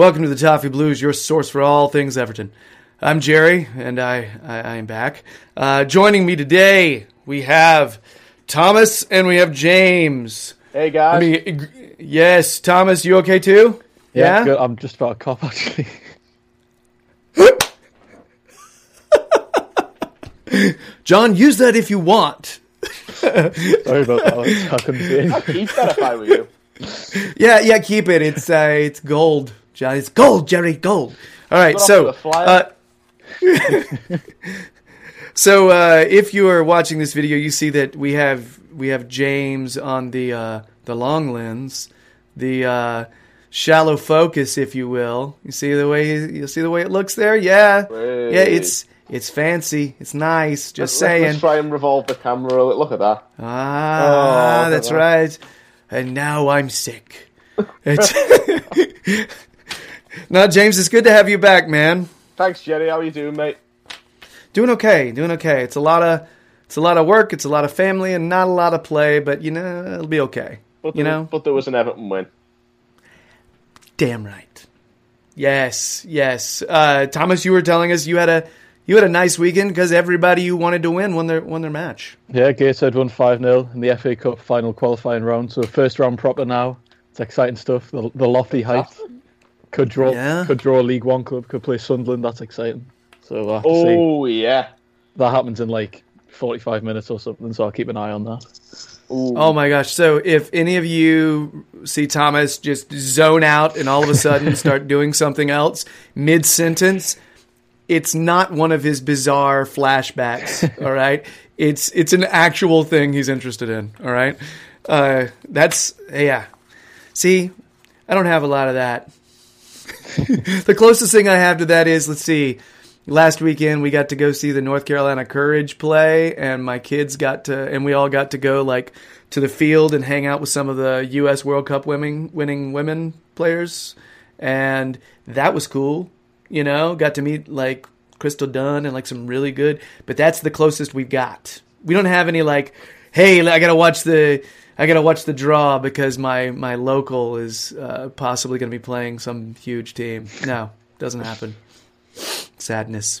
Welcome to the Toffee Blues, your source for all things Everton. I'm Jerry, and I, I, I am back. Uh, joining me today, we have Thomas and we have James. Hey guys. I mean, yes, Thomas, you okay too? Yeah, good. I'm just about a cop actually. John, use that if you want. Sorry about that. I couldn't see it. I'd keep that if I were you. Yeah, yeah, keep it. It's uh, it's gold, John. It's gold, Jerry, gold. All right, so with a flyer. uh, so uh, if you are watching this video, you see that we have we have James on the uh, the long lens, the uh, shallow focus, if you will. You see the way you see the way it looks there. Yeah, Wait. yeah. It's it's fancy. It's nice. Just Let's, saying. let's try and revolve the camera. a little. Look at that. Ah, Oh, that's look at right. And now I'm sick. It's no, James, it's good to have you back, man. Thanks, Jerry. How are you doing, mate? Doing okay, doing okay. It's a lot of it's a lot of work, it's a lot of family, and not a lot of play, but you know it'll be okay. But You there, know? but there was an Everton win. Damn right. Yes, yes. Uh, Thomas, you were telling us you had a you had a nice weekend because everybody you wanted to win won their won their match. Yeah, Gateshead won 5 0 in the FA Cup final qualifying round. So first round proper now. It's exciting stuff. The, the lofty height could draw Yeah. could draw a League One club, could play Sunderland. That's exciting. So we'll have see. Oh yeah. That happens in like 45 minutes or something. So I'll keep an eye on that. Ooh. Oh my gosh! So if any of you see Thomas just zone out and all of a sudden start doing something else mid sentence, it's not one of his bizarre flashbacks. All right, it's it's an actual thing he's interested in. All right, uh, that's yeah. See, I don't have a lot of that. the closest thing I have to that is let's see. Last weekend we got to go see the North Carolina Courage play, and my kids got to, and we all got to go like to the field and hang out with some of the U.S. World Cup winning winning women players, and that was cool. You know, got to meet like Crystal Dunn and like some really good, but that's the closest we've got. We don't have any like, hey, I gotta watch the I gotta watch the draw because my my local is uh, possibly gonna be playing some huge team. No, doesn't happen. Sadness.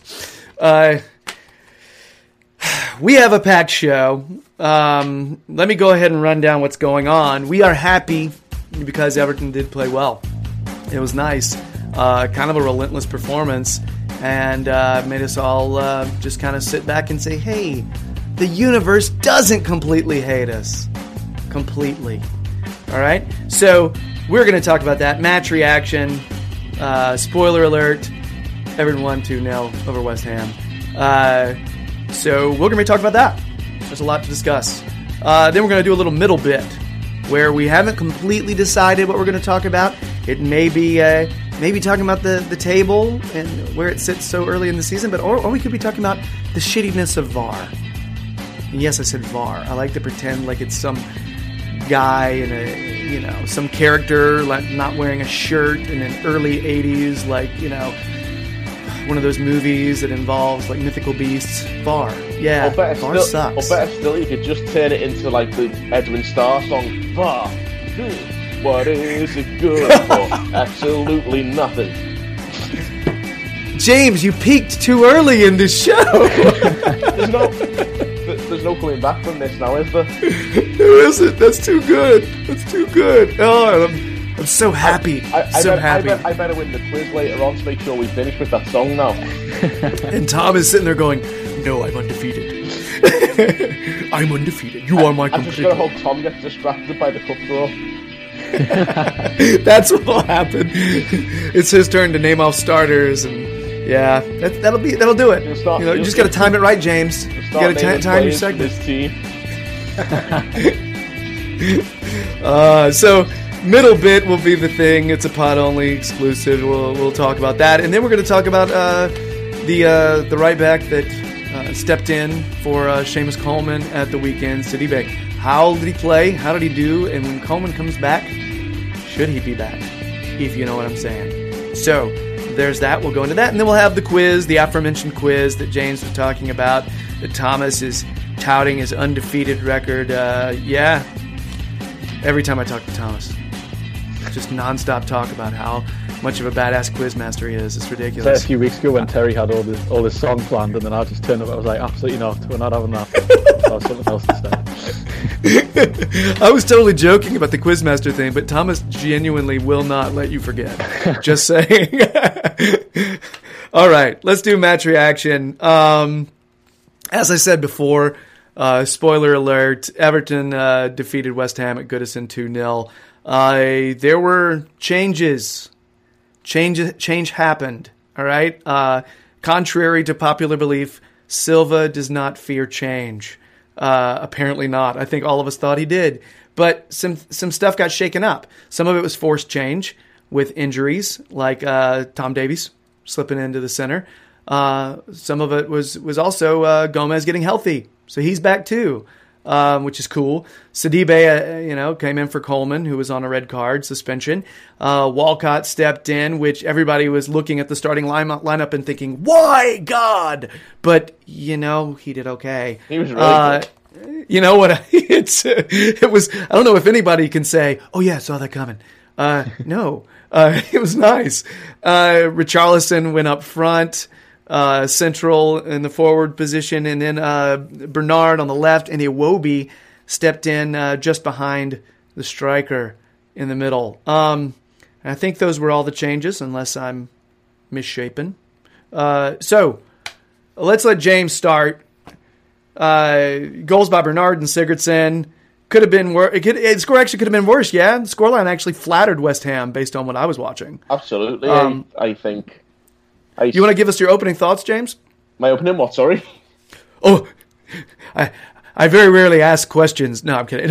Uh, we have a packed show. Um, let me go ahead and run down what's going on. We are happy because Everton did play well. It was nice. Uh, kind of a relentless performance and uh, made us all uh, just kind of sit back and say, hey, the universe doesn't completely hate us. Completely. All right? So we're going to talk about that. Match reaction. Uh, spoiler alert Everton won 2 0 over West Ham. Uh, so we're going to be talking about that. There's a lot to discuss. Uh, then we're going to do a little middle bit where we haven't completely decided what we're going to talk about. It may be uh, maybe talking about the, the table and where it sits so early in the season, but or, or we could be talking about the shittiness of VAR. And yes, I said VAR. I like to pretend like it's some guy in a you know some character like not wearing a shirt in an early 80s like you know one of those movies that involves like mythical beasts far Yeah, Or better VAR still, or better still, you could just turn it into like the Edwin Starr song. Hmm, What is it good for? Absolutely nothing. James, you peaked too early in this show. There's no, th- there's no coming back from this now, is there? Who is it? That's too good. That's too good. Oh, I'm, I'm so happy. I, I, so bet, happy. I, bet, I better win the quiz later on to make sure we finish with that song now. And Tom is sitting there going, "No, I'm undefeated. I'm undefeated. You are my I'm just competitor." gonna hope Tom gets distracted by the cup draw. That's what'll happen. it's his turn to name off starters, and yeah, that, that'll be that'll do it. You'll you know, you just got to time it right, James. You got to time your segment. Uh, so middle bit will be the thing. It's a pod only exclusive. We'll we'll talk about that, and then we're going to talk about uh, the uh, the right back that uh, stepped in for uh, Seamus Coleman at the weekend, Sidibe. How did he play? How did he do? And when Coleman comes back, should he be back? If you know what I'm saying. So there's that. We'll go into that, and then we'll have the quiz, the aforementioned quiz that James was talking about. That Thomas is touting his undefeated record. Uh, yeah, every time I talk to Thomas, just nonstop talk about how much of a badass quizmaster he is. It's So a few weeks ago when Terry had all this all this song planned, and then I just turned up. I was like, absolutely not. We're not having that. Something else instead. I was totally joking about the quizmaster thing, but Thomas genuinely will not let you forget. Just saying. All right, let's do match reaction. Um, as I said before, uh, spoiler alert: Everton uh, defeated West Ham at Goodison two 0 uh, There were changes. Change change happened. All right. Uh, contrary to popular belief, Silva does not fear change. Uh, apparently not. I think all of us thought he did, but some some stuff got shaken up. Some of it was forced change with injuries, like uh, Tom Davies slipping into the center. Uh, some of it was was also uh, Gomes getting healthy, so he's back too, um, which is cool. Sidibe, uh, you know, came in for Coleman, who was on a red card suspension. Uh, Walcott stepped in, which everybody was looking at the starting line, lineup and thinking, "Why God?" But you know, he did okay. He was really Uh, good. you know what? It's it was. I don't know if anybody can say, "Oh yeah, saw that coming." Uh, no, uh, it was nice. Uh, Richarlison went up front, uh, central in the forward position, and then uh, Bernard on the left, and Iwobi stepped in uh, just behind the striker in the middle. Um, I think those were all the changes, unless I'm misshapen. Uh, so let's let James start. Uh, goals by Bernard and Sigurdsson could have been worse. It could, the score actually could have been worse. Yeah, the scoreline actually flattered West Ham based on what I was watching. Absolutely. Um, I, I think. I, You want to give us your opening thoughts, James? my opening? What? Sorry. Oh, I I very rarely ask questions. No, I'm kidding.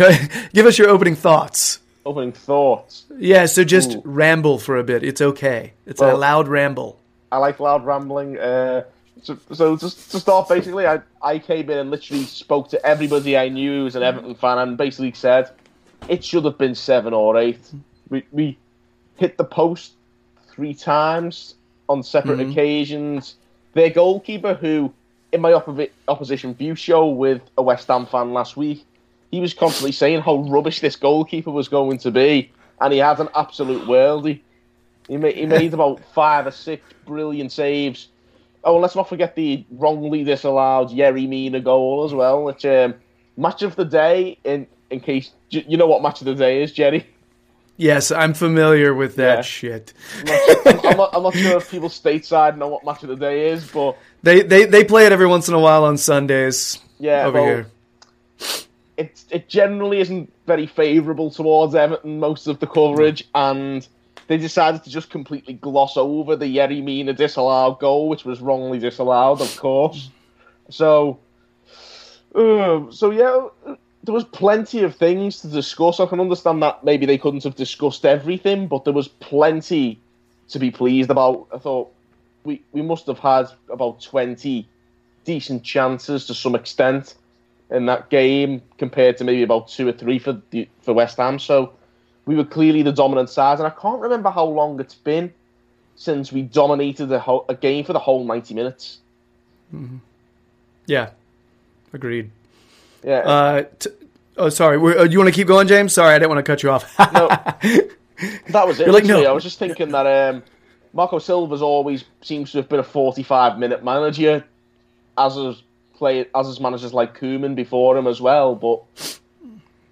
give us your opening thoughts. Opening thoughts. Yeah, so just Ooh. ramble for a bit. It's okay. It's a loud ramble. I like loud rambling. Uh, so, so just to start, basically, I, I came in and literally spoke to everybody I knew who was an Everton fan and basically said it should have been seven or eight. We, we hit the post three times on separate occasions. Their goalkeeper, who in my oppo- opposition view show with a West Ham fan last week, he was constantly saying how rubbish this goalkeeper was going to be, and he had an absolute worldie. He made, he made about five or six brilliant saves. Oh, let's not forget the wrongly disallowed Yerry Mina goal as well. Which um, match of the day, in in case you know what match of the day is, Jerry. Yes, I'm familiar with that Yeah. shit. I'm not, I'm not, I'm not sure if people stateside know what match of the day is, but They they they play it every once in a while on Sundays. Yeah, over well, here. it it generally isn't very favourable towards Everton most of the coverage, and they decided to just completely gloss over the Yerry Mina disallowed goal, which was wrongly disallowed, of course. So, uh, so yeah, there was plenty of things to discuss. I can understand that maybe they couldn't have discussed everything, but there was plenty to be pleased about. I thought we we must have had about twenty decent chances to some extent in that game compared to maybe about two or three for the, for West Ham. So we were clearly the dominant side, and I can't remember how long it's been since we dominated a, whole, a game for the whole ninety minutes. Mm-hmm. Yeah, agreed. Yeah, Uh, t- oh, sorry. We're, uh, you want to keep going, James? Sorry, I didn't want to cut you off. no, that was it. You're like, no. I was just thinking that um, Marco Silva's always seems to have been a forty-five minute manager, as has play as his managers like Koeman before him as well. But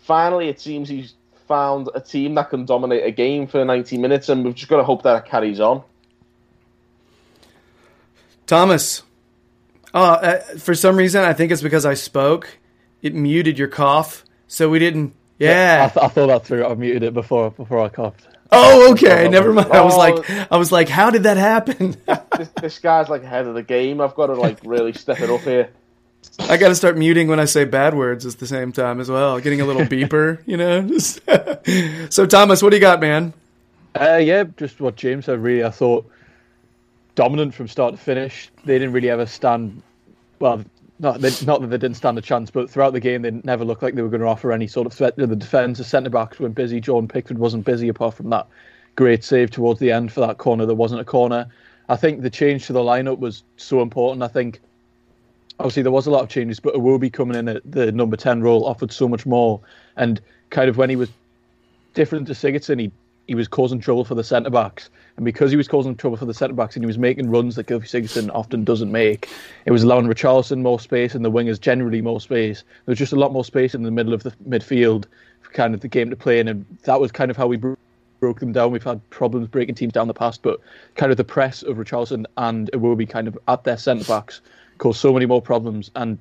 finally, it seems he's found a team that can dominate a game for ninety minutes, and we've just got to hope that it carries on. Thomas. Uh, uh, for some reason, I think it's because I spoke. It muted your cough, so we didn't. I, Yeah. th- I thought that through. I muted it before before I coughed. Oh, okay. Never mind. I was Oh. like, I was like, how did that happen? this, this guy's like ahead of the game. I've got to like really step it up here. I got to start muting when I say bad words at the same time as well. Getting a little beeper, you know. Just- so, Thomas, what do you got, man? Uh, yeah, just what James said. Really, I thought dominant from start to finish. They didn't really ever stand. Well, not they, not that they didn't stand a chance, but throughout the game, they never looked like they were going to offer any sort of threat to the defence. The centre backs weren't busy. Jordan Pickford wasn't busy apart from that great save towards the end for that corner There wasn't a corner. I think the change to the lineup was so important. I think obviously there was a lot of changes, but Iwobi coming in at the number ten role offered so much more. And kind of when he was different to Sigurdsson, he he was causing trouble for the centre backs, and because he was causing trouble for the centre backs, and he was making runs that Gylfi Sigurdsson often doesn't make, it was allowing Richarlison more space and the wingers generally more space. There was just a lot more space in the middle of the midfield for kind of the game to play in, and that was kind of how we bro- broke them down. We've had problems breaking teams down in the past, but kind of the press of Richarlison and Iwobi kind of at their centre backs caused so many more problems, and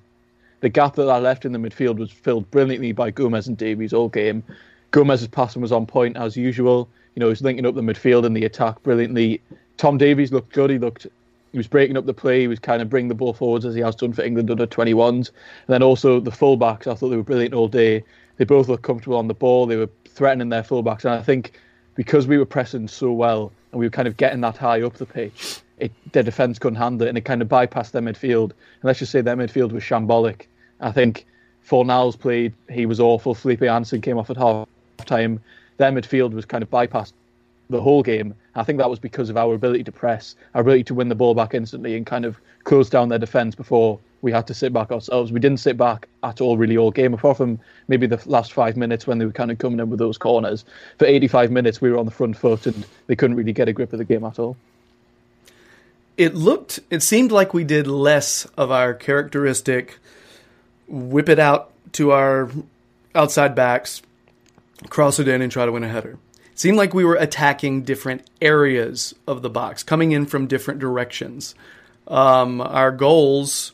the gap that I left in the midfield was filled brilliantly by Gomes and Davies all game. Gomes's passing was on point as usual. You know, he was linking up the midfield and the attack brilliantly. Tom Davies looked good. He looked, he was breaking up the play. He was kind of bringing the ball forwards as he has done for England under 21s. And then also the fullbacks, I thought they were brilliant all day. They both looked comfortable on the ball. They were threatening their fullbacks, and I think because we were pressing so well and we were kind of getting that high up the pitch, it, their defence couldn't handle it, and it kind of bypassed their midfield. And let's just say their midfield was shambolic. I think Fornals played; he was awful. Felipe Anderson came off at half time. Their midfield was kind of bypassed the whole game. I think that was because of our ability to press, our ability to win the ball back instantly, and kind of close down their defence before we had to sit back ourselves. We didn't sit back at all, really, all game, apart from maybe the last five minutes when they were kind of coming in with those corners. For 85 minutes, we were on the front foot, and they couldn't really get a grip of the game at all. It looked, it seemed like we did less of our characteristic whip it out to our outside backs, cross it in, and try to win a header. It seemed like we were attacking different areas of the box, coming in from different directions. Um, our goals,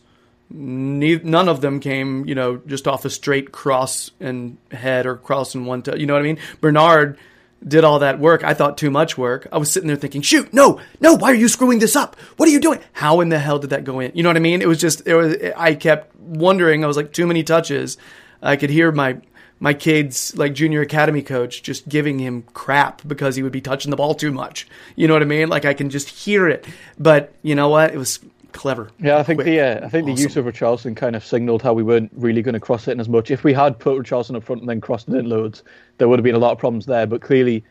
ne- none of them came, you know, just off a straight cross and head or cross and one. T- you know what I mean? Bernard did all that work. I thought too much work. I was sitting there thinking, shoot, no, no, why are you screwing this up? What are you doing? How in the hell did that go in? You know what I mean? It was just, it was, I kept wondering. I was like, too many touches. I could hear my, my kid's like junior academy coach just giving him crap because he would be touching the ball too much. You know what I mean? Like I can just hear it. But you know what? It was clever. Yeah, I think Quick. the uh, I think the use of Richarlison kind of signalled how we weren't really going to cross it in as much. If we had put Richarlison up front and then crossed it in loads, there would have been a lot of problems there. But clearly,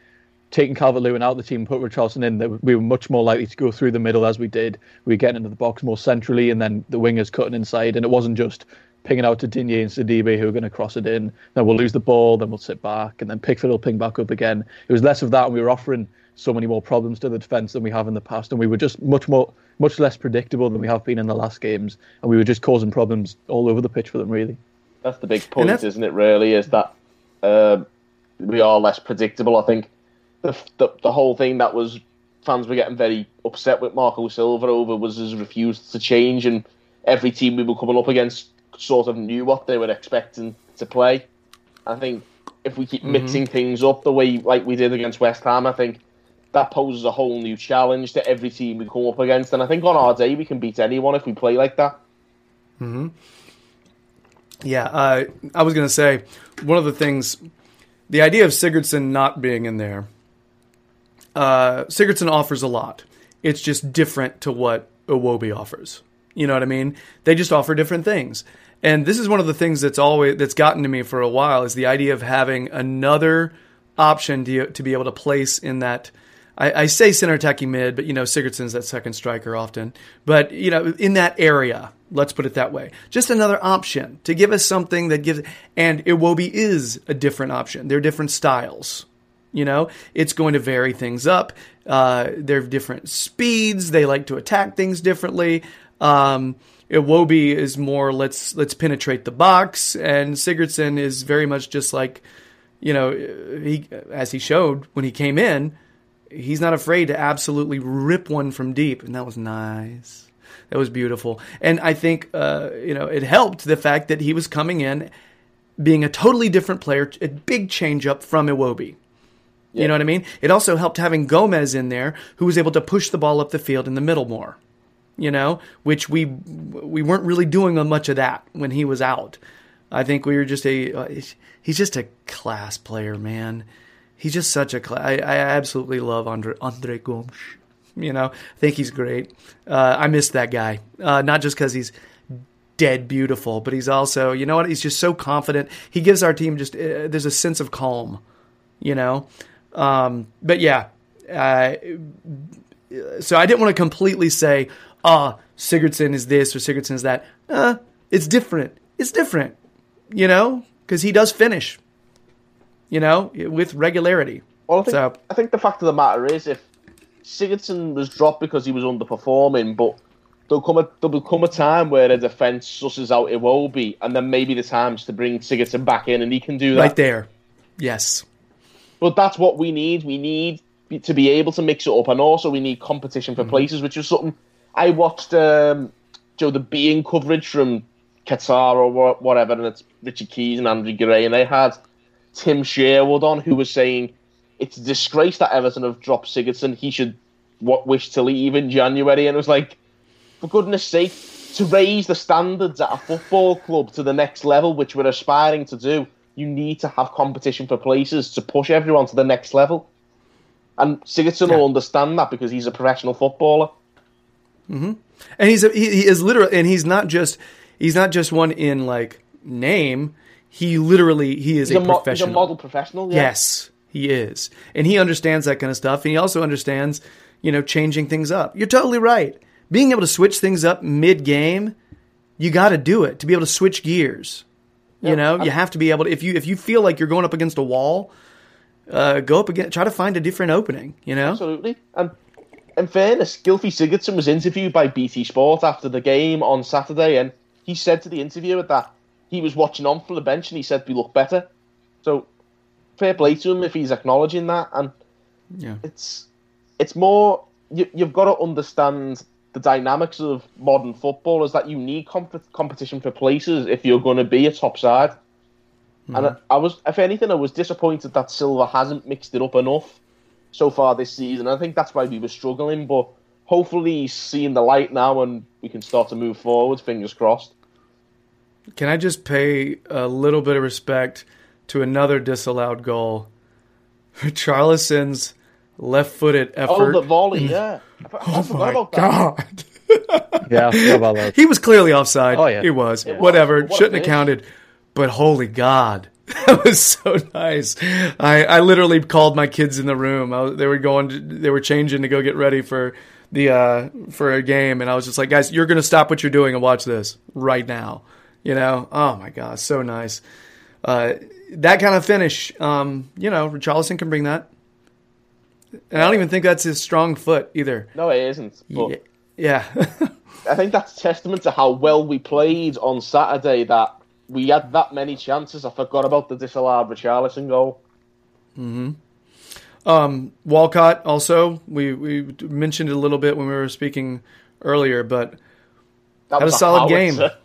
taking Calvert Lewin out of the team and put Richarlison in, we were much more likely to go through the middle as we did. We were getting into the box more centrally, and then the wingers cutting inside, and it wasn't just pinging out to Digne and Sidibe who are going to cross it in. Then we'll lose the ball, then we'll sit back, and then Pickford will ping back up again. It was less of that, and we were offering so many more problems to the defence than we have in the past, and we were just much more, much less predictable than we have been in the last games, and we were just causing problems all over the pitch for them, really. That's the big point, isn't it? Really, is that um we are less predictable. I think the, the the whole thing that was fans were getting very upset with Marco Silva over was his refusal to change, and every team we were coming up against sort of knew what they were expecting to play. I think if we keep mixing things up the way like we did against West Ham, I think that poses a whole new challenge to every team we come up against. And I think on our day we can beat anyone if we play like that. Hmm. Yeah, uh, I was going to say one of the things, the idea of Sigurdsson not being in there. Uh, Sigurdsson offers a lot. It's just different to what Iwobi offers. You know what I mean? They just offer different things. And this is one of the things that's always that's gotten to me for a while is the idea of having another option to to be able to place in that. I, I say center attacking mid, but you know Sigurdsson's that second striker often. But you know in that area, let's put it that way. Just another option to give us something that gives. And Iwobi is a different option. They're different styles. You know, it's going to vary things up. Uh, they're different speeds. They like to attack things differently. Um, Iwobi is more let's let's penetrate the box, and Sigurdsson is very much just like, you know, he as he showed when he came in, he's not afraid to absolutely rip one from deep, and that was nice. That was beautiful, and I think uh, you know it helped the fact that he was coming in being a totally different player, a big change up from Iwobi. You know what I mean? It also helped having Gomes in there, who was able to push the ball up the field in the middle more. You know, which we we weren't really doing much of that when he was out. I think we were just a uh, he's just a class player, man. He's just such a class. I, I absolutely love Andre Andre Gomes. You know, I think he's great. Uh, I miss that guy, uh, not just because he's dead beautiful, but he's also, you know what? He's just so confident. He gives our team just uh, there's a sense of calm, you know. Um, but yeah, so I didn't want to completely say, ah, Sigurdsson is this or Sigurdsson is that. Uh, it's different. It's different, you know, because he does finish, you know, with regularity. Well, I think, So- I think the fact of the matter is, if Sigurdsson was dropped because he was underperforming, but there'll come a there'll come a time where the defence susses out Iwobi, and then maybe the time's to bring Sigurdsson back in, and he can do that. Right there. Yes. But that's what we need. We need to be able to mix it up, and also we need competition Mm-hmm. for places, which is something I watched. Um, Joe, the beIN coverage from Qatar or whatever, and it's Richard Keys and Andrew Gray, and they had Tim Sherwood on, who was saying it's a disgrace that Everton have dropped Sigurdsson. He should what wish to leave in January, and it was like, for goodness sake, to raise the standards at a football club to the next level, which we're aspiring to do, you need to have competition for places to push everyone to the next level. And Sigurdsson Yeah. will understand that because he's a professional footballer. And he's a, he, he is literal and he's not just he's not just one in like name. He literally he is He's a, a, mo- he's a model professional. Yeah. yes he is. And he understands that kind of stuff and he also understands you know changing things up. You're totally right. Being able to switch things up mid game you got to do it to be able to switch gears. You know you have to be able to if you if you feel like you're going up against a wall uh, go up again try to find a different opening you know? Absolutely. And in fairness, Gylfi Sigurdsson was interviewed by BT Sport after the game on Saturday, and he said to the interviewer that he was watching on from the bench and he said we look better. So fair play to him if he's acknowledging that. And yeah it's it's more you, you've got to understand the dynamics of modern football is that you need comp- competition for places if you're going to be a top side. And mm-hmm. I, I was, if anything, I was disappointed that Silva hasn't mixed it up enough so far this season. I think that's why we were struggling, but hopefully he's seeing the light now and we can start to move forward. Fingers crossed. Can I just pay a little bit of respect to another disallowed goal? Charlison's left-footed oh, effort. Oh, the volley, yeah. I, I Oh forgot my about that. god! Yeah, I forgot about that. He was clearly offside. Oh, yeah. he was. It was. Whatever, What shouldn't have counted. But holy God, that was so nice. I, I literally called my kids in the room. I they were going. To, they were changing to go get ready for the uh, for a game, and I was just like, guys, you're going to stop what you're doing and watch this right now. You know? Oh my God, so nice. Uh, that kind of finish, um, you know, Richarlison can bring that. And I don't even think that's his strong foot either. No, it isn't. But Yeah. I think that's testament to how well we played on Saturday that we had that many chances. I forgot about the disallowed Richarlison goal. Hmm. Um, Walcott also we we mentioned it a little bit when we were speaking earlier, but That Had a was solid game. howitzer.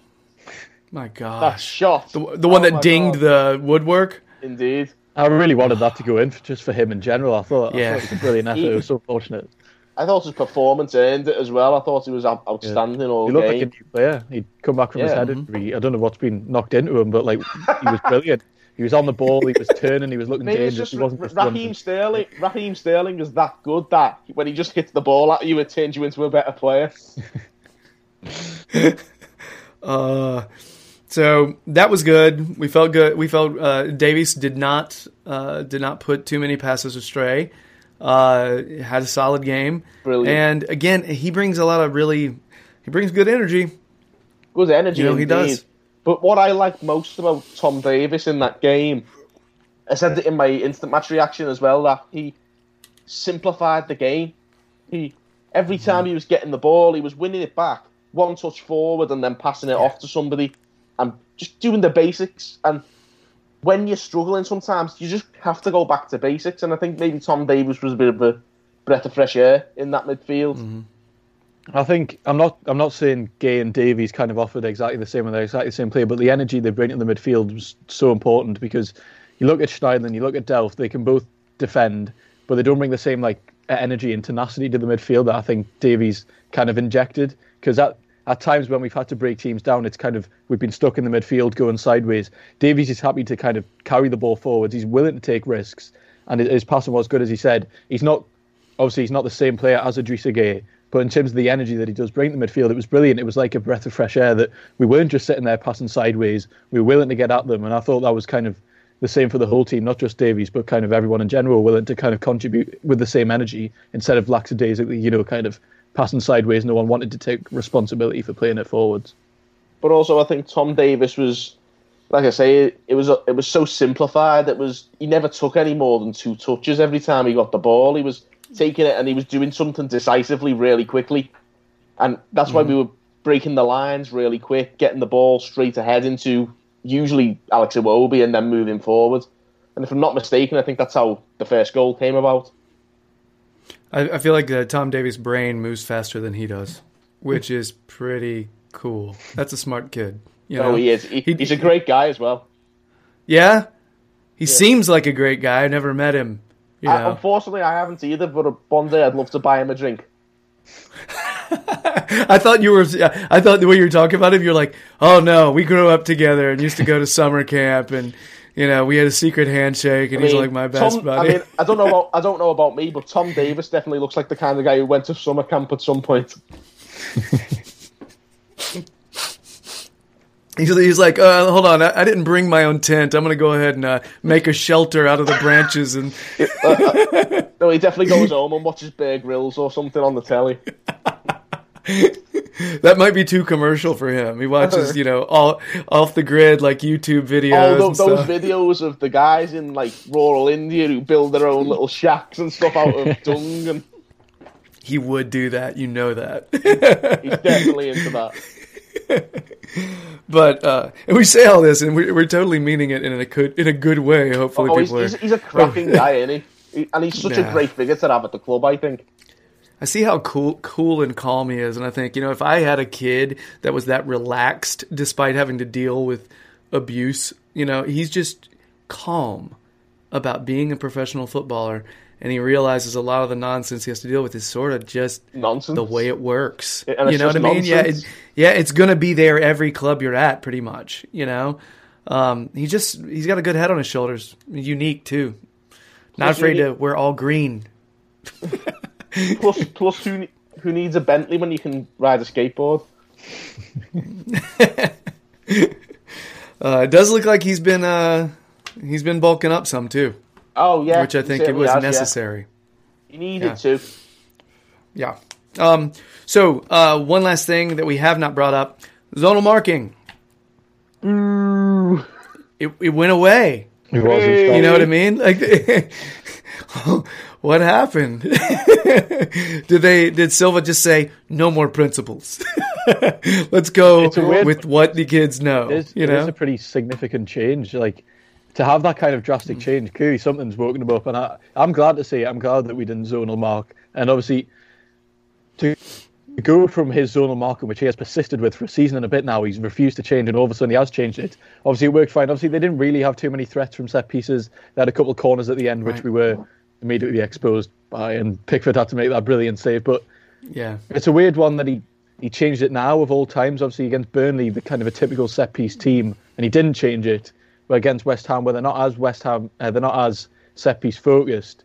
my That gosh, shot. the, the one Oh that dinged God. the woodwork. Indeed. I really wanted that to go in just for him in general. I thought, I Yeah. thought it was a brilliant effort. It was so fortunate. I thought his performance earned it as well. I thought he was out- outstanding all He looked like game. a new player. He'd come back from his Yeah. head injury. I don't know what's been knocked into him, but like he was brilliant. He was on the ball. He was turning. He was looking Maybe dangerous. just He wasn't Ra- just Raheem running. Sterling. Raheem Sterling is that good that when he just hits the ball at you, it turns you into a better player. Uh, so that was good. We felt good. We felt uh, Davies did not uh, did not put too many passes astray. Uh, had a solid game. Brilliant. And again, he brings a lot of really he brings good energy. Good energy. You know, he does. But what I like most about Tom Davies in that game, I said it in my instant match reaction as well, that he simplified the game. He every time he was getting the ball, he was winning it back, one touch forward, and then passing it off to somebody, and just doing the basics. And when you're struggling, sometimes you just have to go back to basics. And I think maybe Tom Davies was a bit of a breath of fresh air in that midfield. Mm-hmm. I think I'm not. I'm not saying Gueye and Davies kind of offered exactly the same, and they're exactly the same player. But the energy they bring to the midfield was so important because you look at Schneiderlin, you look at Delph. They can both defend, but they don't bring the same like energy and tenacity to the midfield that I think Davies kind of injected. Because at at times when we've had to break teams down, it's kind of we've been stuck in the midfield going sideways. Davies is happy to kind of carry the ball forwards. He's willing to take risks, and his passing was good as he said. He's not obviously he's not the same player as Idrissa Gueye, but in terms of the energy that he does bring to the midfield, it was brilliant. It was like a breath of fresh air that we weren't just sitting there passing sideways. We were willing to get at them, and I thought that was kind of the same for the whole team, not just Davies, but kind of everyone in general, willing to kind of contribute with the same energy instead of lackadaisically, you know, kind of passing sideways. No one wanted to take responsibility for playing it forwards. But also, I think Tom Davies was, like I say, it was it was so simplified. It was he never took any more than two touches every time he got the ball. He was taking it and he was doing something decisively really quickly, and that's why mm-hmm. we were breaking the lines really quick, getting the ball straight ahead into usually Alex Iwobi and then moving forward. And if I'm not mistaken, I think that's how the first goal came about. I, I feel like uh, Tom Davies' brain moves faster than he does, which is pretty cool. That's a smart kid. You know? Oh, he is. He, He- he's a great guy as well. Yeah, he seems like a great guy. I never met him. You I, unfortunately, I haven't either. But one day I'd love to buy him a drink. I thought you were. I thought the way you were talking about him, you're like, oh no, we grew up together and used to go to summer camp, and you know, we had a secret handshake, and I he's like my best Tom, buddy. I mean, I don't know about I don't know about me, but Tom Davies definitely looks like the kind of guy who went to summer camp at some point. He's, he's like, uh, hold on, I, I didn't bring my own tent. I'm gonna go ahead and uh, make a shelter out of the branches, and No, he definitely goes home and watches Bear Grylls or something on the telly. that might be too commercial for him. He watches, you know, all off the grid like YouTube videos. Those videos of the guys in like rural India who build their own little shacks and stuff out of dung, and he would do that. You know that. he's definitely into that. but uh, and we say all this, and we're, we're totally meaning it in a good in a good way. Hopefully, Oh, he's, people are. he's, he's a cracking guy, isn't he? He- And he's such Nah. a great figure to have at the club, I think. I see how cool, cool and calm he is, and I think you know if I had a kid that was that relaxed despite having to deal with abuse, you know, he's just calm about being a professional footballer, and he realizes a lot of the nonsense he has to deal with is sort of just Nonsense. the way it works. And you know what I mean? Yeah, it, yeah, it's gonna be there every club you're at, pretty much. You know, um, he just he's got a good head on his shoulders, unique too. Not afraid to wear all green. Plus, plus who who needs a Bentley when you can ride a skateboard? Uh, it does look like he's been uh, he's been bulking up some too, Oh yeah, which I think it was has, yeah. necessary. He needed Yeah. to. Yeah. Um, so uh, one last thing that we have not brought up: zonal marking. It, it went away. It wasn't You know what I mean? Like, what happened? did they? Did Silva just say no more principles? Let's go weird- with what the kids know. It is, you it is a pretty significant change. Like to have that kind of drastic change, clearly something's woken them up, and I, I'm glad to see it. I'm glad that we didn't zonal mark, and obviously to go from his zonal marking, which he has persisted with for a season and a bit now, he's refused to change, and all of a sudden he has changed it. Obviously, it worked fine. Obviously, they didn't really have too many threats from set pieces. They had a couple of corners at the end, which Right. we were immediately exposed by, and Pickford had to make that brilliant save, but. yeah. It's a weird one that he he changed it now of all times. Obviously against Burnley, the kind of a typical set piece team, and he didn't change it. But against West Ham, where they're not as West Ham, uh, they're not as set piece focused.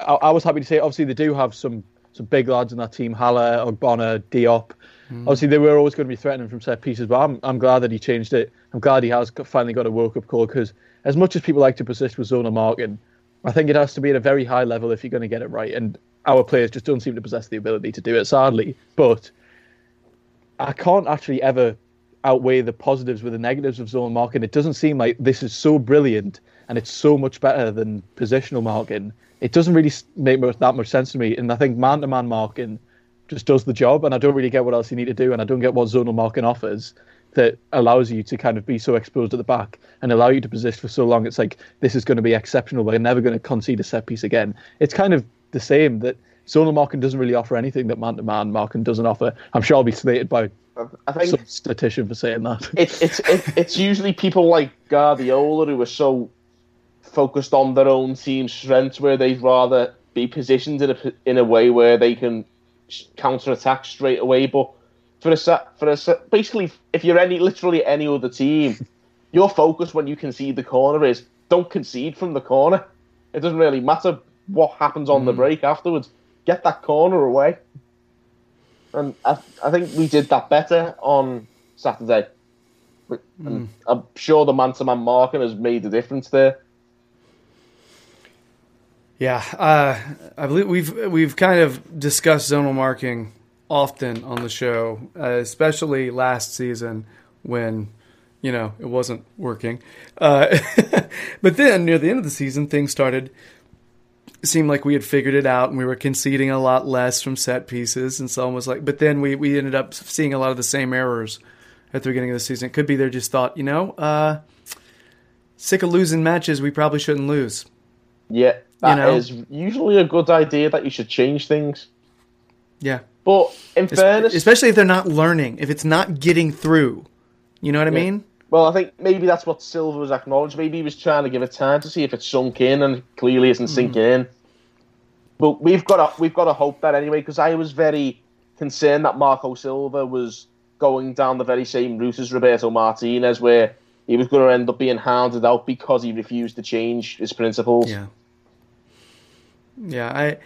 I, I was happy to say, obviously they do have some some big lads in that team, Haller, Ogbonna, Diop. Obviously they were always going to be threatening from set pieces, but I'm I'm glad that he changed it. I'm glad he has finally got a woke up call because as much as people like to persist with zonal marking, I think it has to be at a very high level if you're going to get it right. And our players just don't seem to possess the ability to do it, sadly. But I can't actually ever outweigh the positives with the negatives of zone marking. It doesn't seem like this is so brilliant and it's so much better than positional marking. It doesn't really make that much sense to me. And I think man to man marking just does the job. And I don't really get what else you need to do. And I don't get what zonal marking offers that allows you to kind of be so exposed at the back and allow you to persist for so long. It's like, this is going to be exceptional. We're never going to concede a set piece again. It's kind of the same that zonal marking doesn't really offer anything that man to man marking doesn't offer. I'm sure I'll be slated by I think some statistician for saying that. it's it's it, it's usually people like Guardiola who are so focused on their own team's strengths, where they'd rather be positioned in a in a way where they can counter attack straight away. But for a for a basically, if you're any literally any other team, your focus when you concede the corner is don't concede from the corner. It doesn't really matter what happens on the break afterwards. Get that corner away. And I, I think we did that better on Saturday. And I'm sure the man-to-man marking has made a difference there. Yeah, uh, I believe we've we've kind of discussed zonal marking often on the show, uh, especially last season when you know it wasn't working. Uh, but then near the end of the season, things started. Seemed like we had figured it out, and we were conceding a lot less from set pieces, and so on was like. But then we we ended up seeing a lot of the same errors at the beginning of the season. It could be they just thought, you know, uh, sick of losing matches, we probably shouldn't lose. Yeah, that is know? usually a good idea that you should change things. Yeah. But in fairness, especially if they're not learning, if it's not getting through. You know what I mean? well, I think maybe that's what Silva was acknowledged. Maybe he was trying to give it time to see if it sunk in, and clearly isn't hmm. sinking in. But we've got to we've got to hope that anyway, because I was very concerned that Marco Silva was going down the very same route as Roberto Martinez, where he was going to end up being hounded out because he refused to change his principles. Yeah. Yeah, I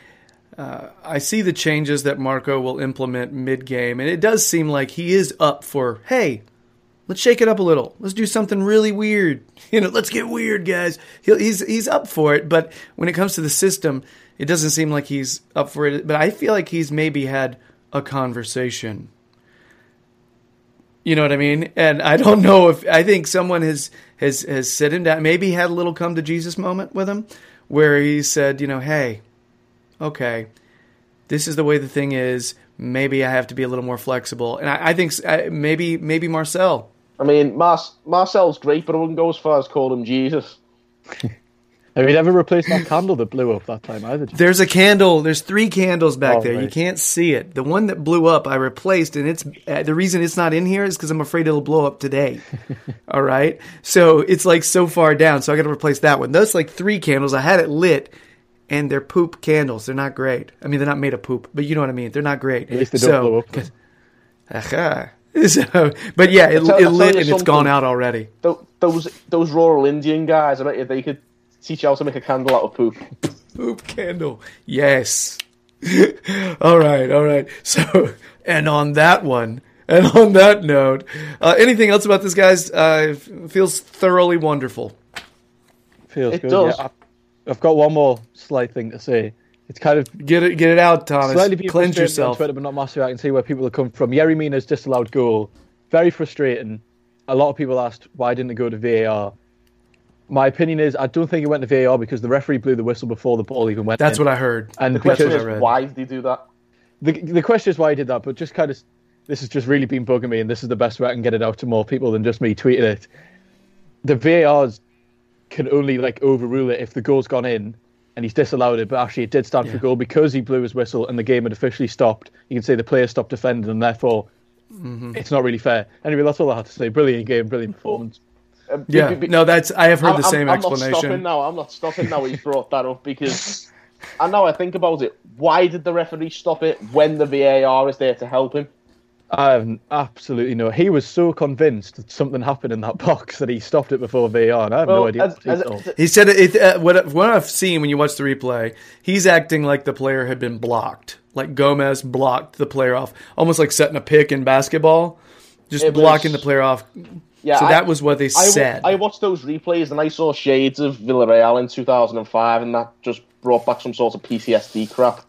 uh, I see the changes that Marco will implement mid game, and it does seem like he is up for hey, let's shake it up a little. Let's do something really weird. You know, let's get weird, guys. He'll, he's he's up for it, but when it comes to the system, it doesn't seem like he's up for it. But I feel like he's maybe had a conversation. You know what I mean? And I don't know if I think someone has has has sit him down. Maybe had a little come to Jesus moment with him, where he said, you know, hey, okay, this is the way the thing is. Maybe I have to be a little more flexible. And I, I think s- I- maybe maybe Marcel. I mean, Mar- Marcel's great, but I wouldn't go as far as call him Jesus. Have you ever replaced that candle that blew up that time either? Jim? There's a candle. There's three candles back Oh, there. You can't see it. The one that blew up, I replaced, and it's uh, the reason it's not in here is because I'm afraid it'll blow up today. All right, so it's like so far down, so I got to replace that one. Those like three candles. I had it lit, and they're poop candles. They're not great. I mean, they're not made of poop, but you know what I mean. They're not great. At least they don't so, blow up. Aha. So, but yeah, it, tell, it lit and it's gone out already. Those those rural Indian guys, I bet you they could teach you how to make a candle out of poop. Poop candle. Yes. all right, all right. So, and on that one, and on that note, uh, anything else about this guy's? Uh, feels thoroughly wonderful. Feels It good. does. Yeah, I- I've got one more slight thing to say. It's kind of Get it, get it out, Thomas. slightly being Cleanse frustrating on. Twitter, but not massive. I can see where people have come from. Yerry Mina's disallowed goal, very frustrating. A lot of people asked why didn't it go to VAR. My opinion is I don't think it went to VAR because the referee blew the whistle before the ball even went. That's in. what I heard. And The question is, why did he do that? the the question is why he did that, but just kind of this has just really been bugging me, and this is the best way I can get it out to more people than just me tweeting it. The VARs can only like overrule it if the goal's gone in and he's disallowed it, but actually it did stand for goal because he blew his whistle and the game had officially stopped. You can say the player stopped defending, and therefore Mm-hmm. it's not really fair. Anyway, that's all I had to say. Brilliant game, brilliant performance. Uh, Yeah, be- be- no, that's I have heard I'm- the same I'm, I'm not explanation. stopping now. I'm not stopping now. He's brought that up because, and now I think about it. Why did the referee stop it when the VAR is there to help him? I have absolutely no. He was so convinced that something happened in that box that he stopped it before VAR, and I have no idea. as- what he as- thought. He said it. Uh, what, what I've seen when you watch the replay, he's acting like the player had been blocked, like Gomes blocked the player off, almost like setting a pick in basketball, just It was- blocking the player off. Yeah, So I- that was what they I, said. I watched those replays and I saw shades of Villarreal in 2005, and that just brought back some sort of PTSD crap.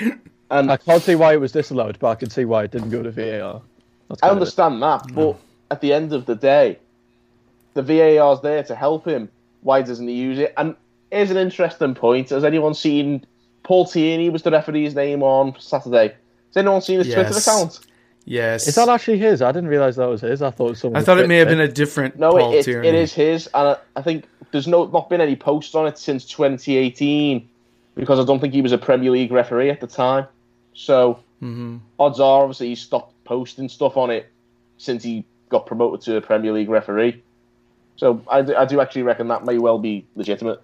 and I can't see why it was disallowed, but I can see why it didn't go to VAR. I kind of it. understand that, but at the end of the day, the VAR's there to help him. Why doesn't he use it? And here's an interesting point. Has anyone seen Paul Tierney was the referee's name on Saturday? Has anyone seen his Twitter account? yes, Is that actually his? I didn't realize that was his. I thought it someone. I thought it may have been a different No, Paul it, it, Tierney. it is his, and I, I think there's no not been any posts on it since 2018 because I don't think he was a Premier League referee at the time. So Mm-hmm. odds are obviously he stopped posting stuff on it since he got promoted to a Premier League referee. So I, do- I do actually reckon that may well be legitimate.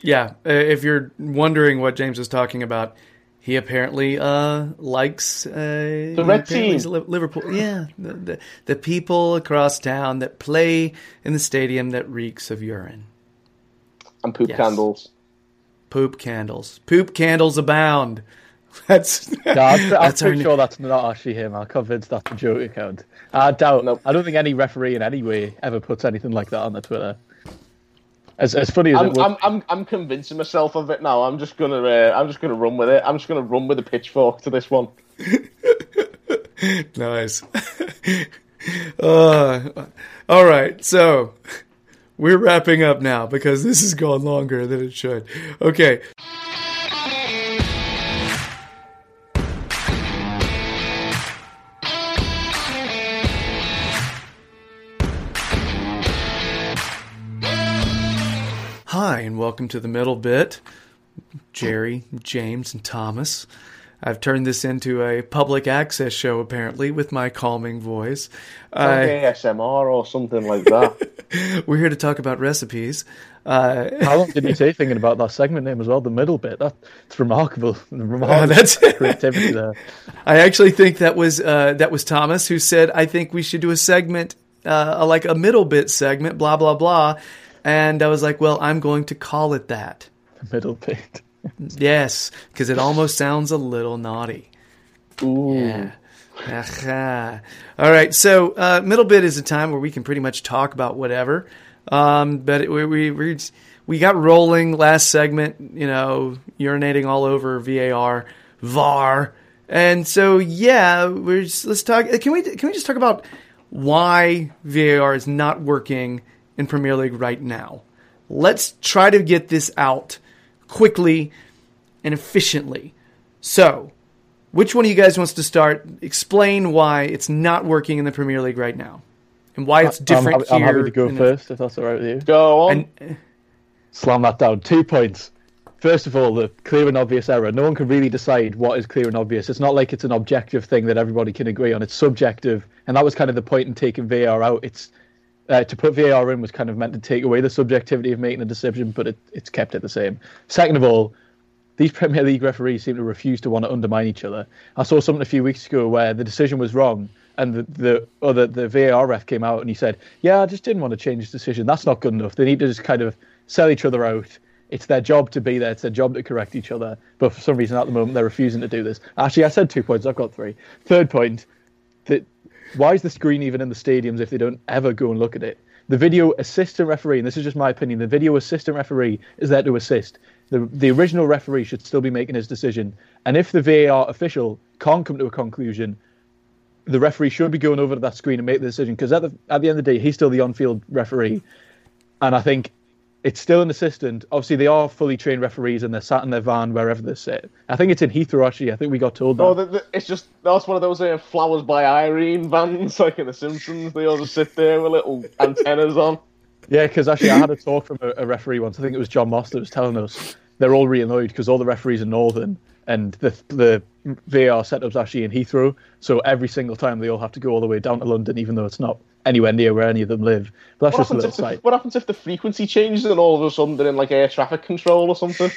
Yeah, if you're wondering what James is talking about, he apparently uh, likes uh, the red team. Liverpool. Yeah, the, the the people across town that play in the stadium that reeks of urine. And poop Yes. candles. Poop candles. Poop candles abound. That's No, I'm, I'm pretty sure that's not actually him. I'm convinced that's a joke account. I doubt. Nope. I don't think any referee in any way ever puts anything like that on their Twitter. As, as funny as I'm, was, I'm, I'm, I'm convincing myself of it now. I'm just gonna, uh, I'm just gonna run with it. I'm just gonna run with the pitchfork to this one. nice. uh, all right, so we're wrapping up now because this has gone longer than it should. Okay. Hi, and welcome to the middle bit. Jerry, James, and Thomas. I've turned this into a public access show, apparently, with my calming voice. Like I, ASMR or something like that. we're here to talk about recipes. Uh, how long did you say thinking about that segment name as well? The middle bit. That, it's remarkable. remarkable Uh, that's creativity there. I actually think that was uh, that was Thomas who said, "I think we should do a segment, uh, like a middle bit segment, blah blah blah," and I was like, "Well, I'm going to call it that." Middle bit. Yes, because it almost sounds a little naughty. Ooh. Yeah. Aha. All right. So, uh, middle bit is a time where we can pretty much talk about whatever. Um, but it, we we we we got rolling last segment. You know, urinating all over VAR, VAR, and so yeah, we're just, let's talk. Can we can we just talk about why VAR is not working in Premier League right now? Let's try to get this out quickly and efficiently. So, which one of you guys wants to start? Explain why it's not working in the Premier League right now, and why it's different I'm, I'm here. happy to go in the- first, if that's all right with you. Go on. And uh, Slam that down. Two points. First of all, the clear and obvious error. No one can really decide what is clear and obvious. It's not like it's an objective thing that everybody can agree on. It's subjective, and that was kind of the point in taking VAR out. It's uh, to put VAR in was kind of meant to take away the subjectivity of making a decision, but it, it's kept it the same. Second of all, these Premier League referees seem to refuse to want to undermine each other. I saw something a few weeks ago where the decision was wrong, and the the other the VAR ref came out and he said, "Yeah, I just didn't want to change his decision. That's not good enough. They need to just kind of sell each other out. It's their job to be there. It's their job to correct each other. But for some reason, at the moment, they're refusing to do this. Actually, I said two points. I've got three. Third point, that why is the screen even in the stadiums if they don't ever go and look at it? The video assistant referee, and this is just my opinion, the video assistant referee is there to assist. The, the original referee should still be making his decision. And if the VAR official can't come to a conclusion, the referee should be going over to that screen and make the decision. Because at the, at the end of the day, he's still the on field referee. And I think it's still an assistant. Obviously, they are fully trained referees and they're sat in their van wherever they sit. I think it's in Heathrow, actually. I think we got told that. Oh, the, the, it's just that's one of those uh, flowers by Irene vans, like in The Simpsons. They all just sit there with little antennas on. Yeah, because actually, I had a talk from a, a referee once. I think it was John Moss that was telling us they're all really annoyed because all the referees are northern and the the VAR setup's actually in Heathrow. So every single time they all have to go all the way down to London, even though it's not anywhere near where any of them live. But that's What just a happens, little if the, what happens if the frequency changes and all of a sudden they're in like air traffic control or something?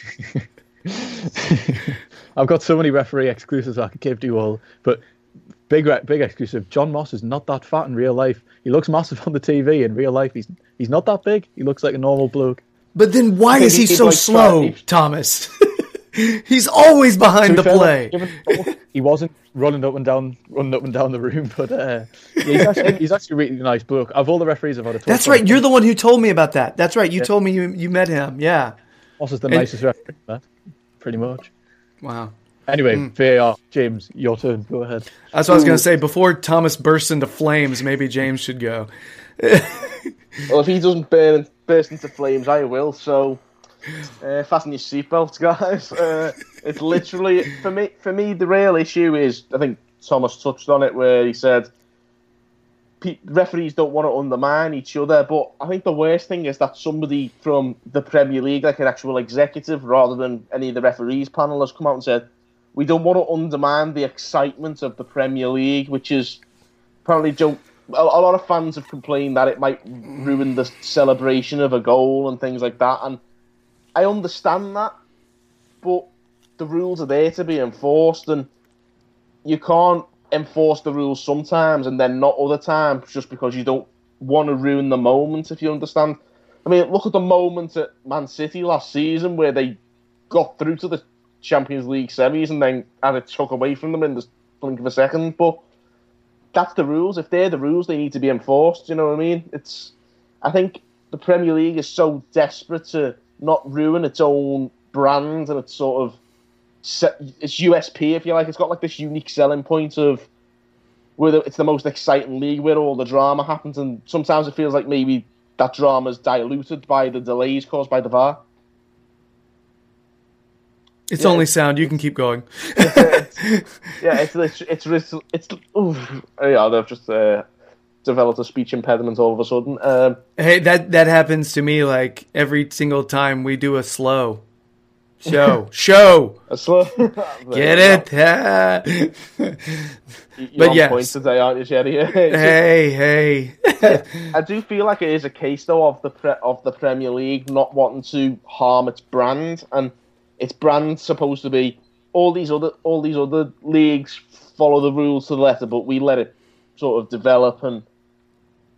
I've got so many referee exclusives I could give to you all, but big big exclusive. John Moss is not that fat in real life. He looks massive on the TV. In real life, he's he's not that big. He looks like a normal bloke. but then why is he he'd so like slow, Thomas? He's always behind the fair, play. given the ball, he wasn't running up and down, running up and down the room, but uh, yeah, he's, actually, he's actually a really nice bloke. Of all the referees I've had a talk That's right. You're the one who told me about that. That's right. You told me you you met him. Yeah. Moss is the and- nicest referee, I've pretty much. Wow. Anyway, Hmm. VAR, James, your turn. Go ahead. That's what I was going to say. Before Thomas bursts into flames, maybe James should go. well, if he doesn't burn burst into flames, I will. So, uh, fasten your seatbelts, guys. Uh, it's literally for me. For me, the real issue is I think Thomas touched on it where he said referees don't want to undermine each other. But I think the worst thing is that somebody from the Premier League, like an actual executive, rather than any of the referees panel, has come out and said we don't want to undermine the excitement of the Premier League, which is apparently Joe. A, a lot of fans have complained that it might ruin the celebration of a goal and things like that, and I understand that, but the rules are there to be enforced, and you can't enforce the rules sometimes and then not other times just because you don't want to ruin the moment. If you understand, I mean, look at the moment at Man City last season where they got through to the Champions League semis and then had it took away from them in the blink of a second. But that's the rules. If they're the rules, they need to be enforced. You know what I mean? It's. I think the Premier League is so desperate to not ruin its own brand and its sort of its USP, if you like. It's got like this unique selling point of where it's the most exciting league where all the drama happens, and sometimes it feels like maybe that drama is diluted by the delays caused by the VAR. It's Yeah. only sound. You can keep going. yeah, it's it's it's it's, it's oof. yeah. They've just uh, developed a speech impediment all of a sudden. Um, Hey, that that happens to me like every single time we do a slow show. show. a slow. Get it? Ah. But yes. point today, aren't you, Sherry? hey, hey. I do feel like it is a case though of the pre- of the Premier League not wanting to harm its brand, and its brand's supposed to be all these other all these other leagues follow the rules to the letter, but we let it sort of develop and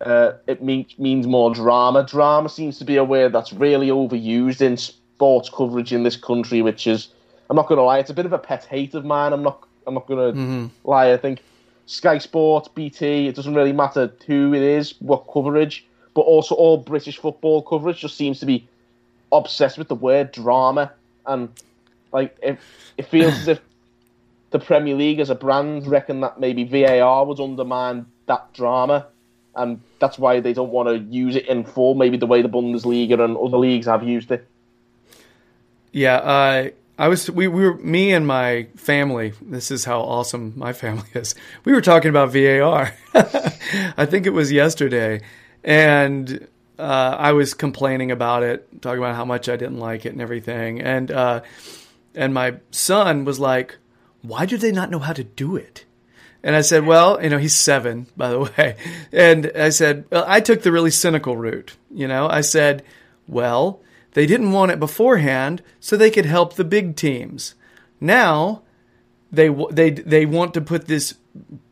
uh, it means means more drama. Drama seems to be a word that's really overused in sports coverage in this country, which is I'm not going to lie, it's a bit of a pet hate of mine. I'm not I'm not going to lie. I think Sky Sports, BT, it doesn't really matter who it is, what coverage, but also all British football coverage just seems to be obsessed with the word drama, and like it, it feels as if the Premier League as a brand reckon that maybe VAR would undermine that drama, and that's why they don't want to use it in full, maybe the way the Bundesliga and other leagues have used it. Yeah, uh, I was we, we were me and my family. This is how awesome my family is. We were talking about VAR. I think it was yesterday, and uh, I was complaining about it, talking about how much I didn't like it and everything. And uh, and my son was like, "Why do they not know how to do it?" And I said, well, you know, he's seven, by the way. And I said, well, I took the really cynical route. You know, I said, well, they didn't want it beforehand so they could help the big teams. Now they they they want to put this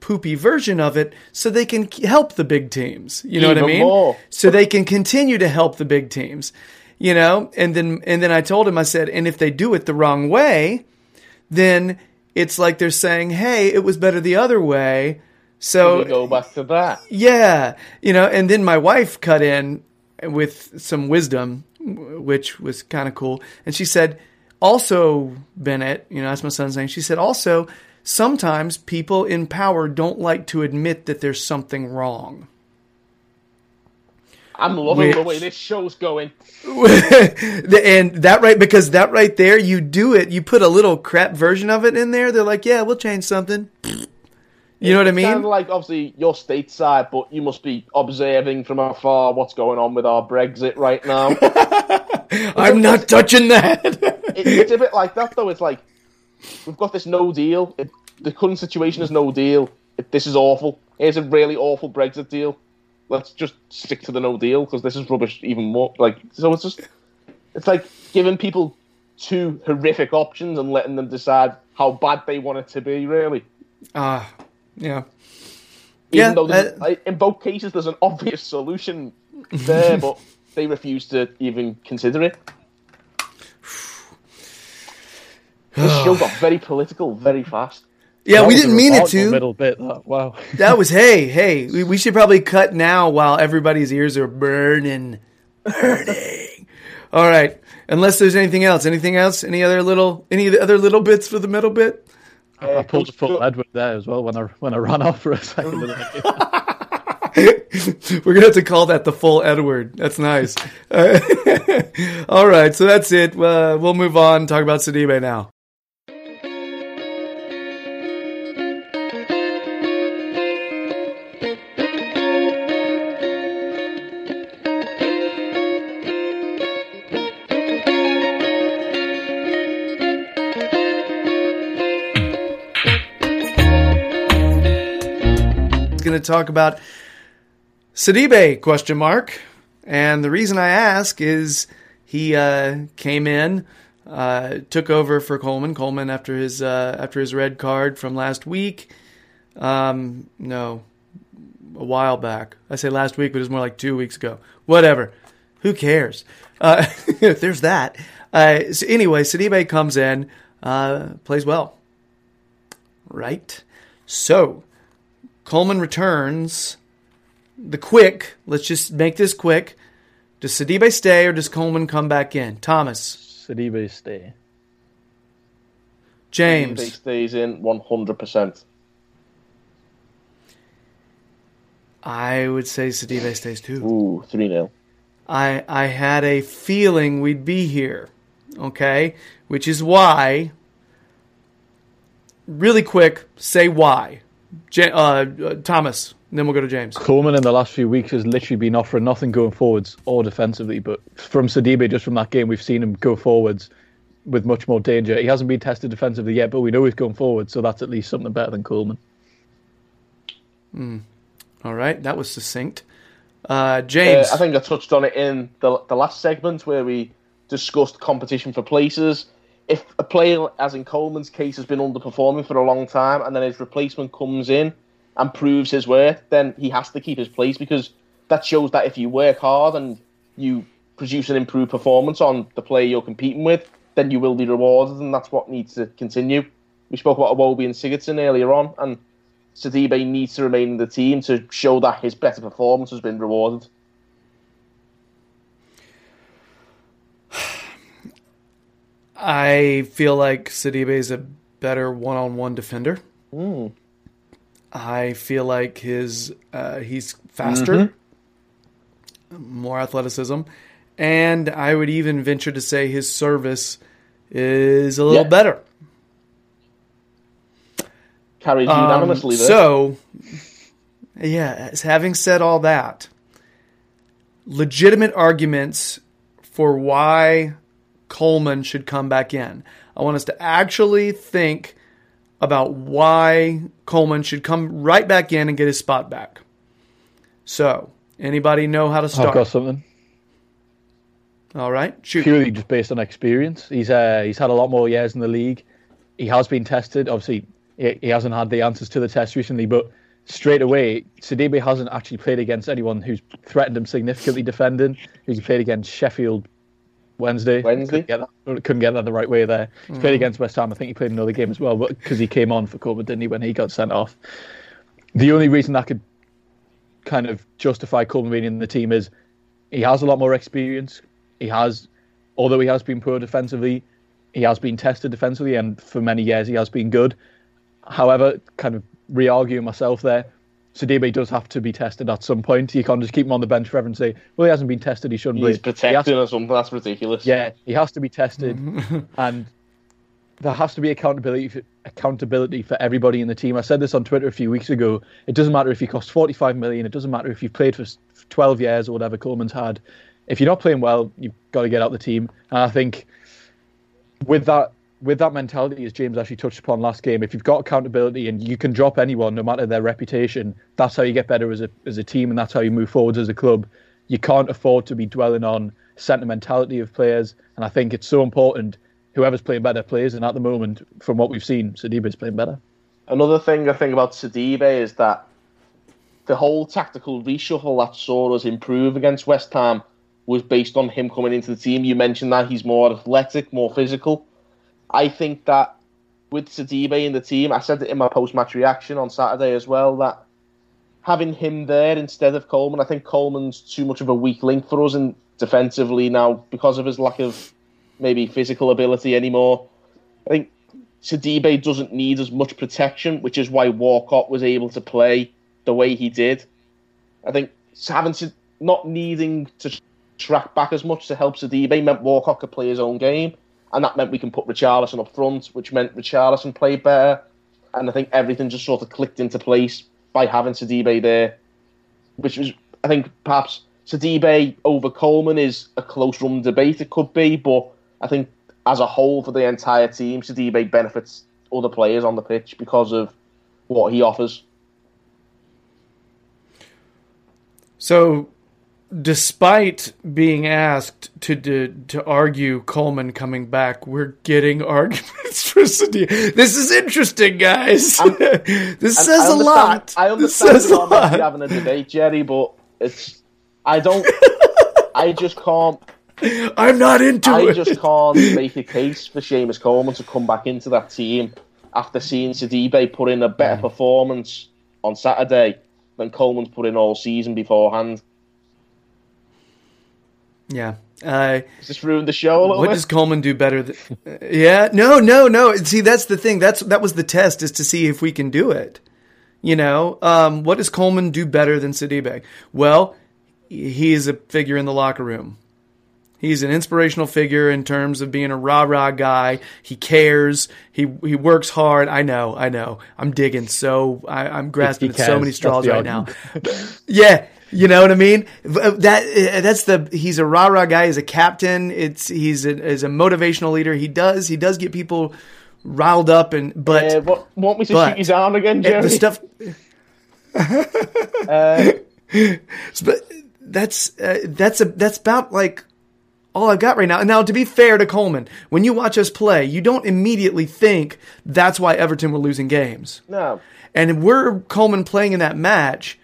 poopy version of it so they can help the big teams. You know what I mean? more. So they can continue to help the big teams. You know, and then and then I told him I said, and if they do it the wrong way, then it's like they're saying, "Hey, it was better the other way." So go back to that. yeah, you know, and then my wife cut in with some wisdom, which was kind of cool. And she said, also, Bennett, you know, that's my son's name. She said, also, sometimes people in power don't like to admit that there's something wrong. I'm loving the way this show's going. and that right, because that right there, you do it, you put a little crap version of it in there. They're like, yeah, we'll change something. You know what I Kind of mean? like obviously you're stateside, but you must be observing from afar what's going on with our Brexit right now. I'm not touching that. it, it's a bit like that though. It's like we've got this no deal. It, the current situation is no deal. It, this is awful. Here's a really awful Brexit deal. Let's just stick to the no deal because this is rubbish. Even more like so. It's just it's like giving people two horrific options and letting them decide how bad they want it to be. Really, Ah, yeah. even Yeah, though uh, like, in both cases there's an obvious solution there, but they refuse to even consider it. This show got very political very fast. Yeah, That we didn't mean it remarkable to. Middle bit. That wow. That was hey, hey. We, we should probably cut now while everybody's ears are burning, burning. All right. Unless there's anything else. Anything else? Any other little? Any other little bits for the middle bit? I pulled a full Edward there as well when I when I ran off for a second. We're gonna have to call that the full Edward. That's nice. Uh, all right, so that's it. Uh, we'll move on. Talk about Sidibe now. Talk about Sidibe question mark, and the reason I ask is he uh, came in, uh, took over for Coleman. Coleman after his uh, after his red card from last week. Um, no, a while back. I say last week, but it was more like two weeks ago. Whatever. Who cares? Uh, there's that. Uh, so anyway, Sidibe comes in. uh, plays well. Right? So, Coleman returns. The quick, let's just make this quick. Does Sidibe stay or does Coleman come back in? Thomas, Sidibe stay. James. He stays in 100%. I would say Sidibe stays too. Ooh, 3 0. I I had a feeling we'd be here. Okay? Which is why really quick, say why. Ja- uh, uh, Thomas, then we'll go to James. Coleman in the last few weeks has literally been offering nothing going forwards or defensively, but from Sidibe, just from that game, we've seen him go forwards with much more danger. He hasn't been tested defensively yet, but we know he's going forward, so that's at least something better than Coleman. All right, that was succinct. Uh, James, Uh, I think I touched on it in the, the last segment where we discussed competition for places. If a player, as in Coleman's case, has been underperforming for a long time and then his replacement comes in and proves his worth, then he has to keep his place because that shows that if you work hard and you produce an improved performance on the player you're competing with, then you will be rewarded, and that's what needs to continue. We spoke about Iwobi and Sigurdsson earlier on, and Sidibe needs to remain in the team to show that his better performance has been rewarded. I feel like Sidibe is a better one-on-one defender. Mm. I feel like his uh, he's faster, more athleticism, and I would even venture to say his service is a little Yeah. better. Carries Um, unanimously there. so, yeah, having said all that, legitimate arguments for why Coleman should come back in. I want us to actually think about why Coleman should come right back in and get his spot back. So, anybody know how to start? I've got something. All right, shoot. Purely just based on experience. He's uh, he's had a lot more years in the league. He has been tested. Obviously, he, he hasn't had the answers to the test recently, but straight away, Sidibe hasn't actually played against anyone who's threatened him significantly defending. He's played against Sheffield Wednesday. Wednesday. Couldn't get that, couldn't get that the right way there. He's played hmm. against West Ham. I think he played another game as well, but because he came on for Coleman, didn't he, when he got sent off? The only reason that could kind of justify Coleman being in the team is he has a lot more experience. He has, although he has been poor defensively, he has been tested defensively, and for many years he has been good. However, kind of re-arguing myself there, Sidibe does have to be tested at some point. You can't just keep him on the bench forever and say, "Well, he hasn't been tested; he shouldn't He's play." He has protecting or something. That's ridiculous. yeah, he has to be tested, and there has to be accountability for, accountability for everybody in the team. I said this on Twitter a few weeks ago. It doesn't matter if he costs 45 million. It doesn't matter if you've played for 12 years or whatever Coleman's had. If you're not playing well, you've got to get out the team. And I think with that with that mentality, as James actually touched upon last game, if you've got accountability and you can drop anyone, no matter their reputation, that's how you get better as a as a team, and that's how you move forwards as a club. You can't afford to be dwelling on sentimentality of players, and I think it's so important. Whoever's playing better plays, and at the moment, from what we've seen, is playing better. Another thing I think about Sidibe is that the whole tactical reshuffle that saw us improve against West Ham was based on him coming into the team. You mentioned that he's more athletic, more physical. I think that with Sidibe in the team, I said it in my post-match reaction on Saturday as well, that having him there instead of Coleman, I think Coleman's too much of a weak link for us and defensively now because of his lack of maybe physical ability anymore. I think Sidibe doesn't need as much protection, which is why Walcott was able to play the way he did. I think having to not needing to track back as much to help Sidibe meant Walcott could play his own game, and that meant we can put Richarlison up front, which meant Richarlison played better, and I think everything just sort of clicked into place by having Sidibe there, which was I think perhaps Sidibe over Coleman is a close run debate. It could be, but I think as a whole for the entire team, Sidibe benefits other players on the pitch because of what he offers. So, despite being asked to to, to argue Coleman coming back, we're getting arguments for Sidibe. This is interesting, guys. this And says a lot. I This understand says we're not meant to be lot. having a debate, Jerry, but it's I don't. I just can't I'm not into I it. I just can't make a case for Seamus Coleman to come back into that team after seeing Sidibe put in a better mm. performance on Saturday than Coleman's put in all season beforehand. Yeah. Uh, Has this ruined the show a little bit. what bit? does Coleman do better? Th- yeah. No. No. No. See, that's the thing. That's that was the test is to see if we can do it. You know, um, what does Coleman do better than Sidibe? Well, he is a figure in the locker room. He's an inspirational figure in terms of being a rah rah guy. He cares. He he works hard. I know. I know. I'm digging. So I, I'm grasping at so many straws right now. yeah, you know what I mean. That uh, that's the he's a rah rah guy. He's a captain. It's he's a, is a motivational leader. He does he does get people riled up and but Uh, what, want me to but- shoot his arm again, Jerry? the stuff. Uh, but that's uh, that's a that's about like all I've got right now. Now, to be fair to Coleman, when you watch us play, you don't immediately think that's why Everton were losing games. no. And we're Coleman playing in that match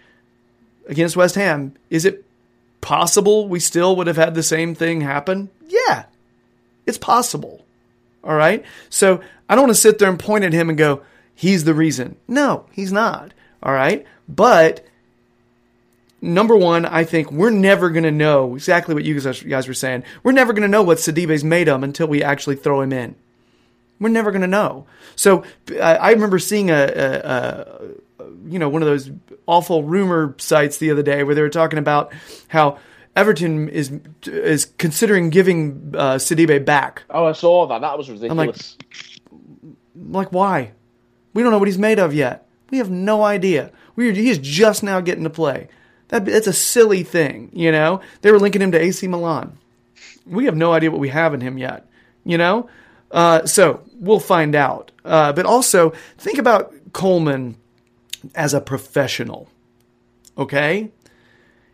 against West Ham, is it possible we still would have had the same thing happen? Yeah, it's possible. All right. So I don't want to sit there and point at him and go, he's the reason. No, he's not. All right. But number one, I think we're never going to know exactly what you guys, were saying. We're never going to know what Sidibe's made of until we actually throw him in. We're never going to know. So I I remember seeing a, a, a, you know, one of those awful rumor sites the other day where they were talking about how Everton is is considering giving uh, Sidibe back. Oh, I saw that. That was ridiculous. I'm like, why? We don't know what he's made of yet. We have no idea. We he's just now getting to play. That that's a silly thing, you know. They were linking him to AC Milan. We have no idea what we have in him yet, you know. Uh, so we'll find out. Uh, but also think about Coleman as a professional. Okay,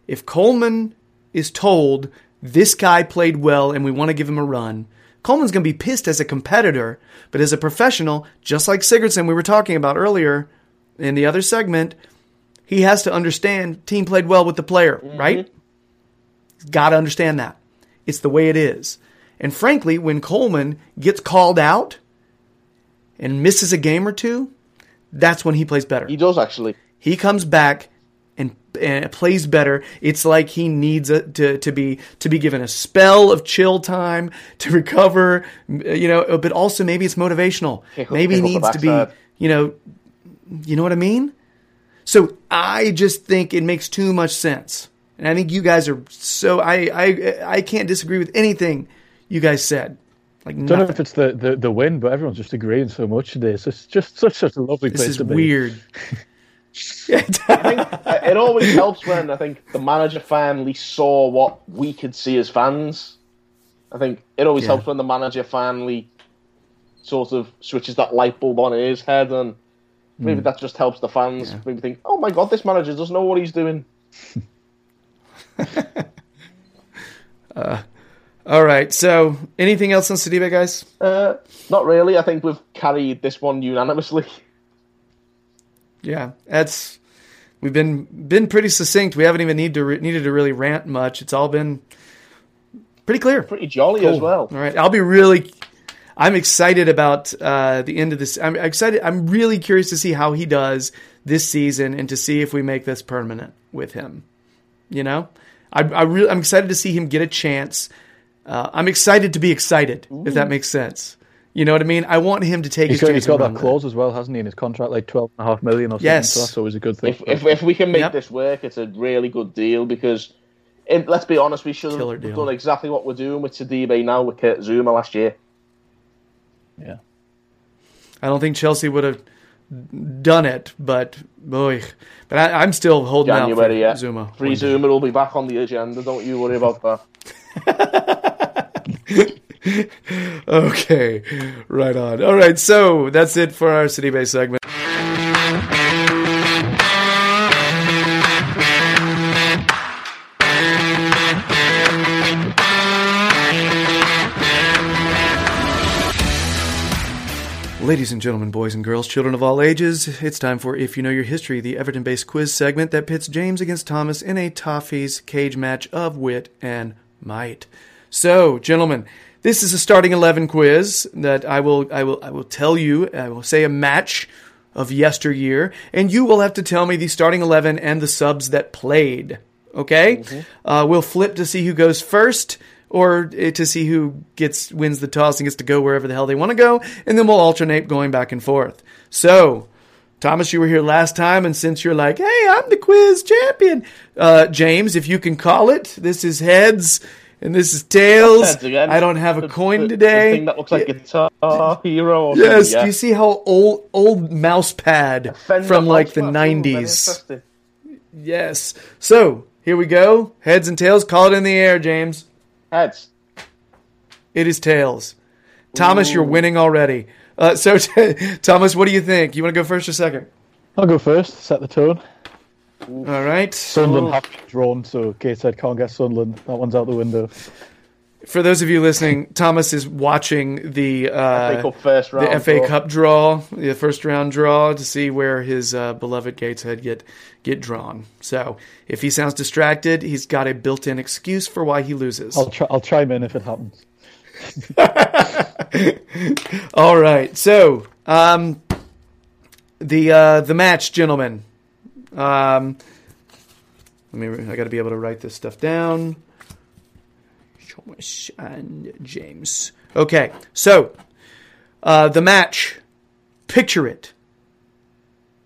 if Coleman is told this guy played well and we want to give him a run, Coleman's going to be pissed as a competitor, but as a professional, just like Sigurdsson we were talking about earlier in the other segment, he has to understand team played well with the player, mm-hmm. right? He's got to understand that. It's the way it is. And frankly, when Coleman gets called out and misses a game or two, that's when he plays better he does actually. he comes back and, and plays better. It's like he needs a, to to be to be given a spell of chill time to recover, you know. But also maybe it's motivational. Maybe he kick up the needs to be, you know, you know what I mean. So I just think it makes too much sense, and I think you guys are so I I I can't disagree with anything you guys said. Like don't know if it's the, the, the win, but everyone's just agreeing so much today. It's just, just such, such a lovely this place is to be. weird. Uh, it always helps when I think the manager finally saw what we could see as fans. I think it always Yeah. helps when the manager finally sort of switches that light bulb on in his head, and maybe that just helps the fans Yeah. maybe think, "Oh my god, this manager doesn't know what he's doing." All right. So anything else on Sidibe, guys? Uh, not really. I think we've carried this one unanimously. Yeah, that's we've been been pretty succinct. We haven't even need to re, needed to really rant much. It's all been pretty clear. Pretty jolly as well. All right, I'll be really. I'm excited about uh, the end of this. I'm excited. I'm really curious to see how he does this season and to see if we make this permanent with him. You know, I, I really, I'm excited to see him get a chance. Uh, I'm excited to be excited, if that makes sense. You know what I mean? I want him to take He's his got, chance. he's got that with clause as well, hasn't he, in his contract, like twelve and a half million or something. Yes. So that's always a good thing. If, if if we can make Yep. this work, it's a really good deal because, it, let's be honest, we should have done exactly what we're doing with Sidibe now with Kurt Zouma last year. Yeah. I don't think Chelsea would have done it, but boy, but I, I'm still holding January, out yeah. for Zouma. Free Zouma will be back on the agenda. Don't you worry about that. Okay, right on. All right, so that's it for our Sidibe segment. Ladies and gentlemen, boys and girls, children of all ages, it's time for If You Know Your History, the Everton based quiz segment that pits James against Thomas in a Toffees cage match of wit and might. So, gentlemen, this is a starting eleven quiz that I will I will I will tell you. I will say a match of yesteryear, and you will have to tell me the starting eleven and the subs that played. Okay, uh, we'll flip to see who goes first. Or eh, to see who gets wins the toss and gets to go wherever the hell they want to go, and then we'll alternate going back and forth. So, Thomas, you were here last time, and since you're like, hey, I'm the quiz champion, uh, James, if you can call it, this is heads and this is tails. I don't have a coin the- today. The thing that looks like Guitar Hero. Or yes, something, do you see how old old mouse pad from like the mouse pad. Ooh, very '90s? Yes. So here we go. Heads and tails. Call it in the air, James. Heads. It is tails. Thomas, you're winning already. Uh, so, Thomas, what do you think? You want to go first or second? I'll go first. Set the tone. All right. Sunderland have drawn, so Gateshead can't get Sunderland. That one's out the window. For those of you listening, Thomas is watching the uh, FA Cup first round. the FA draw. Cup draw, the first round draw, to see where his uh, beloved Gateshead get get drawn. So if he sounds distracted, he's got a built-in excuse for why he loses. I'll try. I'll chime in if it happens. All right, so um, the uh, the match, gentlemen. Um, let me. I got to be able to write this stuff down. Thomas and James. Okay, so uh, the match. Picture it.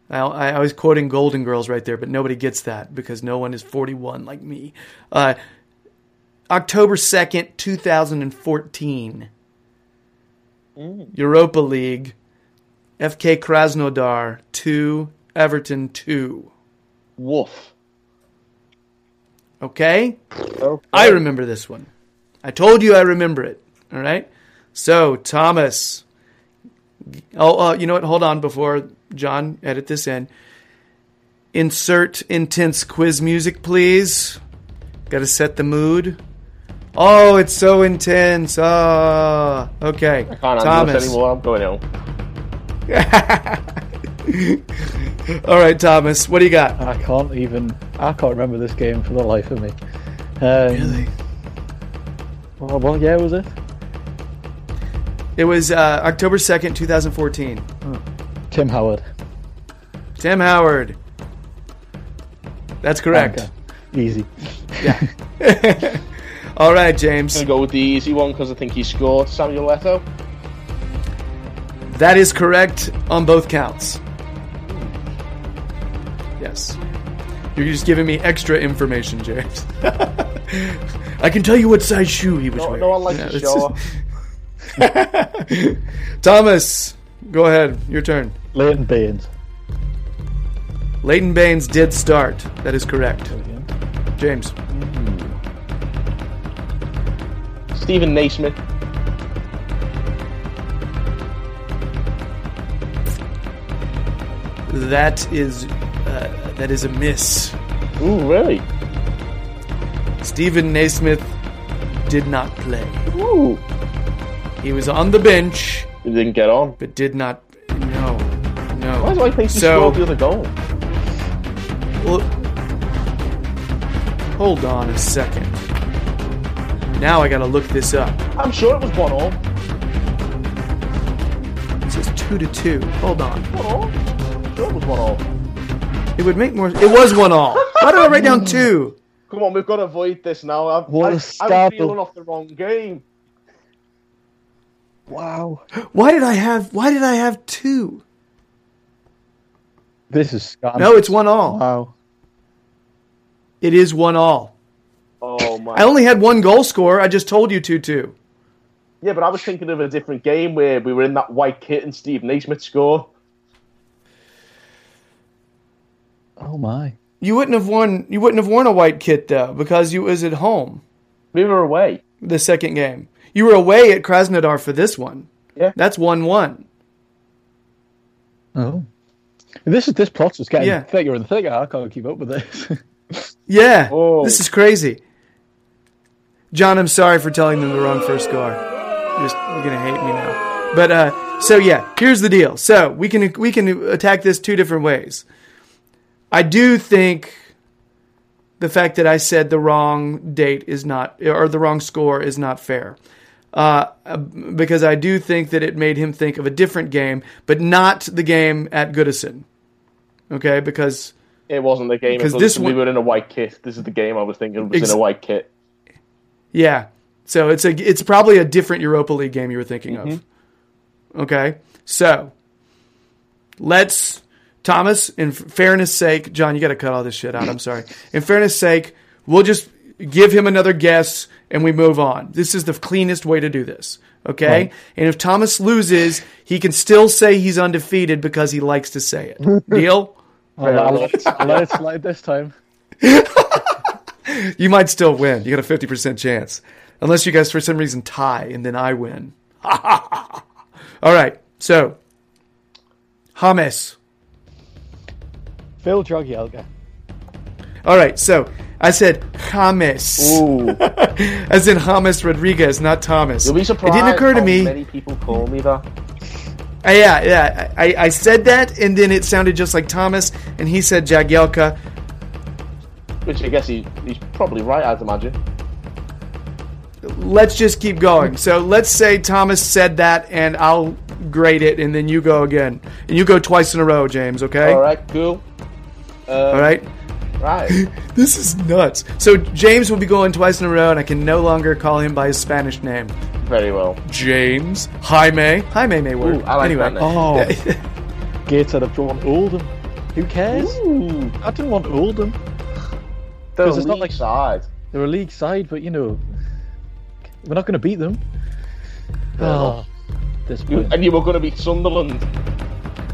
I, I was quoting Golden Girls right there, but nobody gets that because no one is 41 like me. Uh, October 2nd, 2014. Europa League. FK Krasnodar 2, Everton 2. Woof. Okay? Okay. I remember this one. I told you I remember it. All right? So, Thomas. Oh, uh, you know what? Hold on before John edit this in. Insert intense quiz music, please. Got to set the mood. Oh, it's so intense. Ah, okay. I can't handle Thomas. this anymore. I'm going home. All right, Thomas. What do you got? I can't even. I can't remember this game for the life of me. Um, Well, what year was it? It was uh, October 2nd, 2014. Tim Howard. Tim Howard. That's correct. Okay. Easy. All right, James. I'm going to go with the easy one because I think he scored. Samuel Eto'o. That is correct on both counts. Yes. You're just giving me extra information, James. I can tell you what size shoe he was No, wearing. no one likes Yeah, to show off. Thomas, go ahead. Your turn. Leighton Baines. Leighton Baines did start. That is correct. James. Stephen Naismith. That is uh, that is a miss. Ooh, really? Stephen Naismith did not play. Ooh. He was on the bench, He didn't get on. but did not. No, no. Why do I think he So- scored the other goal? Well, hold on a second. Now I gotta look this up. I'm sure it was one all. It says two to two. Hold on. One all. I'm sure it was one all. It would make more. It was one all. Why did I write down two? Come on, we've got to avoid this now. I've, What a I, I'm feeling off the wrong game. Wow. Why did I have? Why did I have two? This is scandalous. No, it's one all. Wow. It is one all. Oh my! I only had one goal scorer. I just told you two two. Yeah, but I was thinking of a different game where we were in that white kit and Steve Naismith scored. Oh my. You wouldn't have worn. You wouldn't have worn a white kit though because you was at home. We were away. The second game, you were away at Krasnodar for this one. Yeah. That's one one. Oh. This is this plot's just getting Yeah. thicker and thicker. I can't keep up with this. Yeah, Oh. this is crazy. John, I'm sorry for telling them the wrong first score. You're, just, you're gonna hate me now. But uh, so yeah, here's the deal. So we can we can attack this two different ways. I do think the fact that I said the wrong date is not, or the wrong score is not fair. Uh, because I do think that it made him think of a different game, but not the game at Goodison. Okay, because It wasn't the game. Because this we were in a white kit. This is the game I was thinking was Ex- in a white kit. yeah, so it's a it's probably a different Europa League game you were thinking of. Okay, so let's Thomas. In fairness' sake, John, you got to cut all this shit out. I'm sorry. In fairness' sake, we'll just give him another guess and we move on. This is the cleanest way to do this. Okay, Right. and if Thomas loses, he can still say he's undefeated because he likes to say it. Deal? I'll, I'll let it, I'll let it slide this time. You might still win. You got a 50% chance. Unless you guys, for some reason, tie and then I win. All right. So, James. Phil Jagielka. All right. So, I said James. Ooh, As in James Rodriguez, not Thomas. you'll be surprised. It didn't occur to how me. Many people call me that. Uh, yeah, yeah. I, I said that, and then it sounded just like Thomas, and he said Jagielka. Which I guess he, he's probably right. I'd imagine. Let's just keep going. So, let's say Thomas said that, and I'll grade it, and then you go again. And you go twice in a row, James, okay? All right, cool. Um, All right. right. This is nuts. So James will be going twice in a row, and I can no longer call him by his Spanish name. Very well. James Jaime. Jaime may work. Ooh, I like anyway, that name. Oh, Gateshead I've drawn Oldham. Who cares? Ooh, I didn't want Oldham. they're 'Cause it's not league like- side. They're a league side, but you know, we're not going to beat them. Oh, this and you were going to beat Sunderland.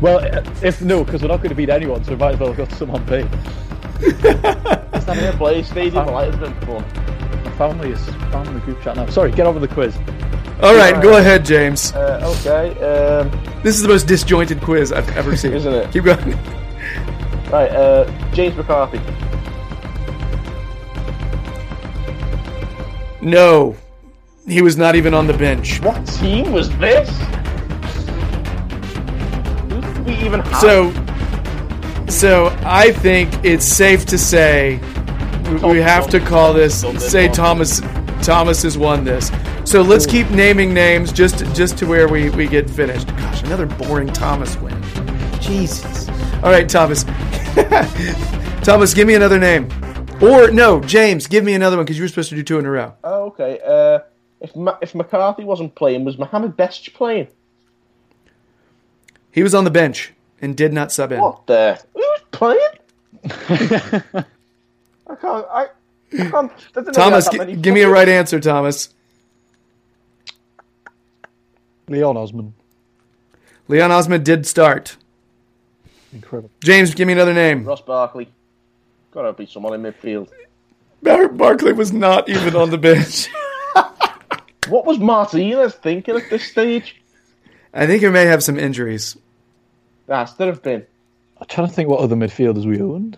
Well, uh, if no, because we're not going to beat anyone, so we might as well have got someone paid. Fair play stadium might have been fun. My family is found in the group chat now. Sorry, get over the quiz. All right, go ahead, James. Uh, okay. Um, This is the most disjointed quiz I've ever seen. Isn't it? Keep going. right. Uh, James McCarthy. No, he was not even on the bench. What team was this? Who did we even have? So, so I think it's safe to say we- we have to call this. Say Thomas, Thomas has won this. So let's keep naming names just just to where we we get finished. Gosh, another boring Thomas win. Jesus. All right, Thomas. Thomas, give me another name. Or no, James, give me another one because you were supposed to do two in a row. Oh, okay. Uh, if Ma- if McCarthy wasn't playing, was Muhamed Besic playing? He was on the bench and did not sub in. What the? Who's playing? I can't. I, I can't. I didn't know Thomas, we had that gi- many give me a right answer, Thomas. Leon Osman. Leon Osman did start. Incredible. James, give me another name. Ross Barkley. Gotta be someone in midfield. Bar- Barkley was not even on the bench. What was Martinez thinking at this stage? I think he may have some injuries. That's there have been. I'm trying to think what other midfielders we owned.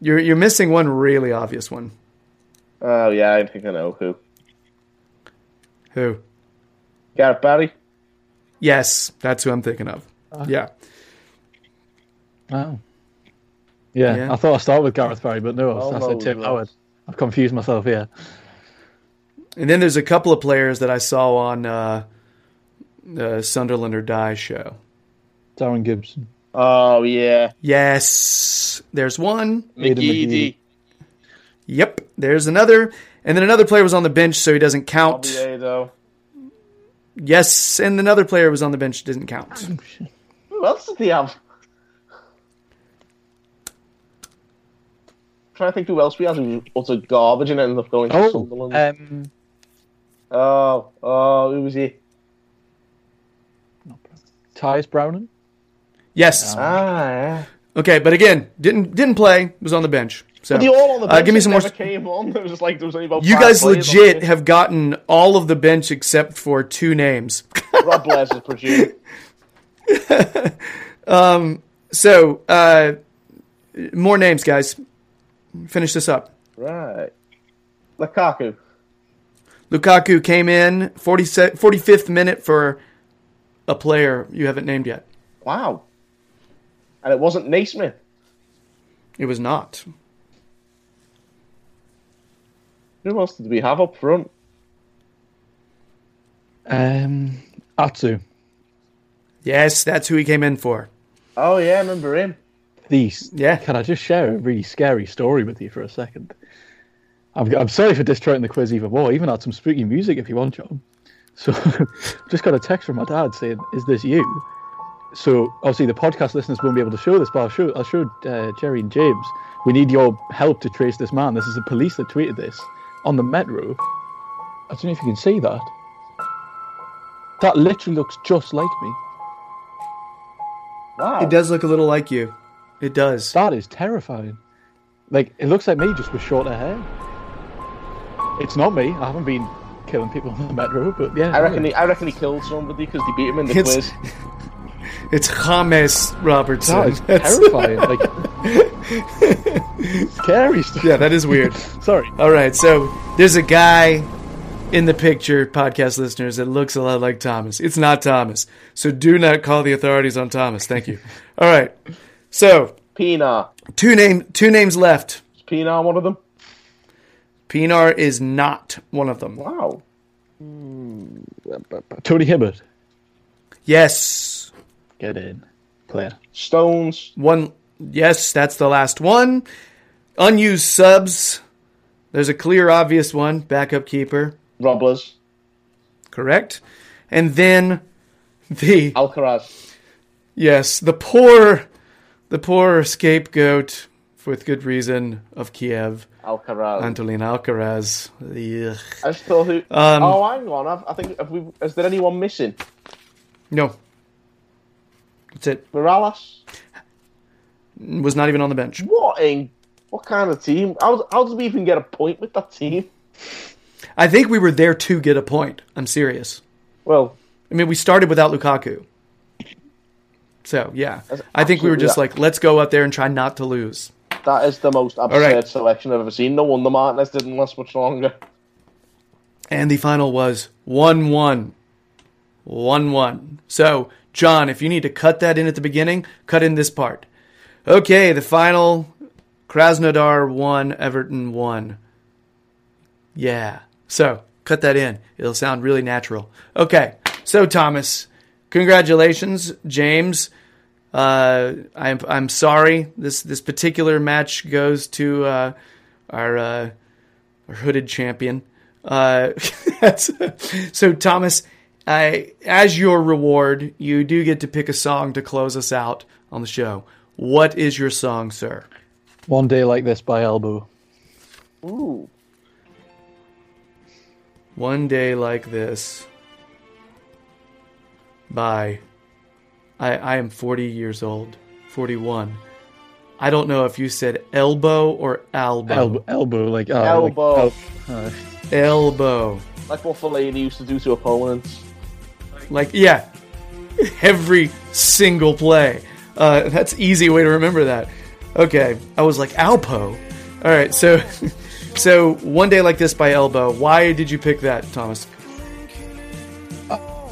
You're you're missing one really obvious one. Oh yeah, I think I know who. Who? Gareth Barry. Yes, that's who I'm thinking of. Yeah. Wow. Yeah, Yeah. I thought I started with Gareth Barry, but no, Oh, I said Tim Howard. I've confused myself here. And then there's a couple of players that I saw on uh, the Sunderland or Die show. Darren Gibson. Oh yeah, Yes, there's one. Aidan McGeady. Yep, there's another. And then another player was on the bench, so he doesn't count. Oviedo. Yes, and another player was on the bench, doesn't count. Who else did he have? trying to think who else we had who was utter garbage and ended up going to Oh, Sunderland. um, oh, oh, who was he? Tyias Browning. Yes. Ah, yeah. Okay, but again, didn't didn't play. Was on the bench. So But they all on the uh, give me some more. came on. It was just like there was only about You five guys legit have gotten all of the bench except for two names. bench. Robles is presumed. so, uh, more names, guys. Finish this up. Right. Lukaku. Lukaku came in 40, 45th minute for a player you haven't named yet. Wow. And it wasn't Naismith. It was not. Who else did we have up front? Um, Atsu. Yes, that's who he came in for. Oh yeah, I remember him. These. Yeah. Can I just share a really scary story with you for a second? I'm, I'm sorry for destroying the quiz even more. Even had some spooky music if you want, John. So, just got a text from my dad saying, "Is this you?" So, obviously, the podcast listeners won't be able to show this, but I'll show, I'll show uh, Jerry and James. We need your help to trace this man. This is the police that tweeted this on the metro. I don't know if you can see that. That literally looks just like me. Wow. It does look a little like you. It does. That is terrifying. Like it looks like me, just with shorter hair. It's not me. I haven't been killing people on the metro, but yeah. I reckon he, I reckon he killed somebody because he beat him in the It's- quiz. It's James Robertson. that is That's- terrifying. like scary stuff. yeah, that is weird. Sorry. All right, so there's a guy in the picture, podcast listeners, that looks a lot like Thomas. It's not Thomas. So do not call the authorities on Thomas. Thank you. All right. So Pienaar. two name two names left. Is Pienaar one of them? Pienaar is not one of them. Wow. Tony Hibbert. Yes. Get in. Clear. Stones. One yes, that's the last one. Unused subs. There's a clear obvious one, backup keeper. Robles. Correct. And then the Alcaraz. Yes, the poor, the poor scapegoat, with good reason, of Kiev, Alcaraz. Antolin Alcaraz. Ugh. I just thought who. Um, oh, hang on. I've, I think have we, is there anyone missing? No, that's it. Mirallas. Was not even on the bench. What in? What kind of team? How, how did we even get a point with that team? I think we were there to get a point. I'm serious. Well, I mean, we started without Lukaku. So yeah, I think we were just that- like, let's go out there and try not to lose. that is the most absurd right. selection I've ever seen. No wonder Martinez didn't last much longer. And the final was 1 1. 1 1. So, John, if you need to cut that in at the beginning, cut in this part. Okay, the final Krasnodar 1, Everton 1. Yeah. So, cut that in. It'll sound really natural. Okay, so, Thomas, congratulations. James, uh, I'm, I'm sorry. This, this particular match goes to uh, our, uh, our hooded champion. Uh, so, Thomas, I, as your reward, you do get to pick a song to close us out on the show. What is your song, sir? One day like this by Elbow. Ooh. One day like this. By. I, I am 40 years old. 41. I don't know if you said elbow or albo. Elbow, elbow, like oh, Elbow. Like, oh, uh, Elbow. Like what Fellaini used to do to opponents. Like, yeah. Every single play. Uh, that's easy way to remember that. Okay. I was like, Alpo. All right. So, so one day like this by elbow. Why did you pick that, Thomas?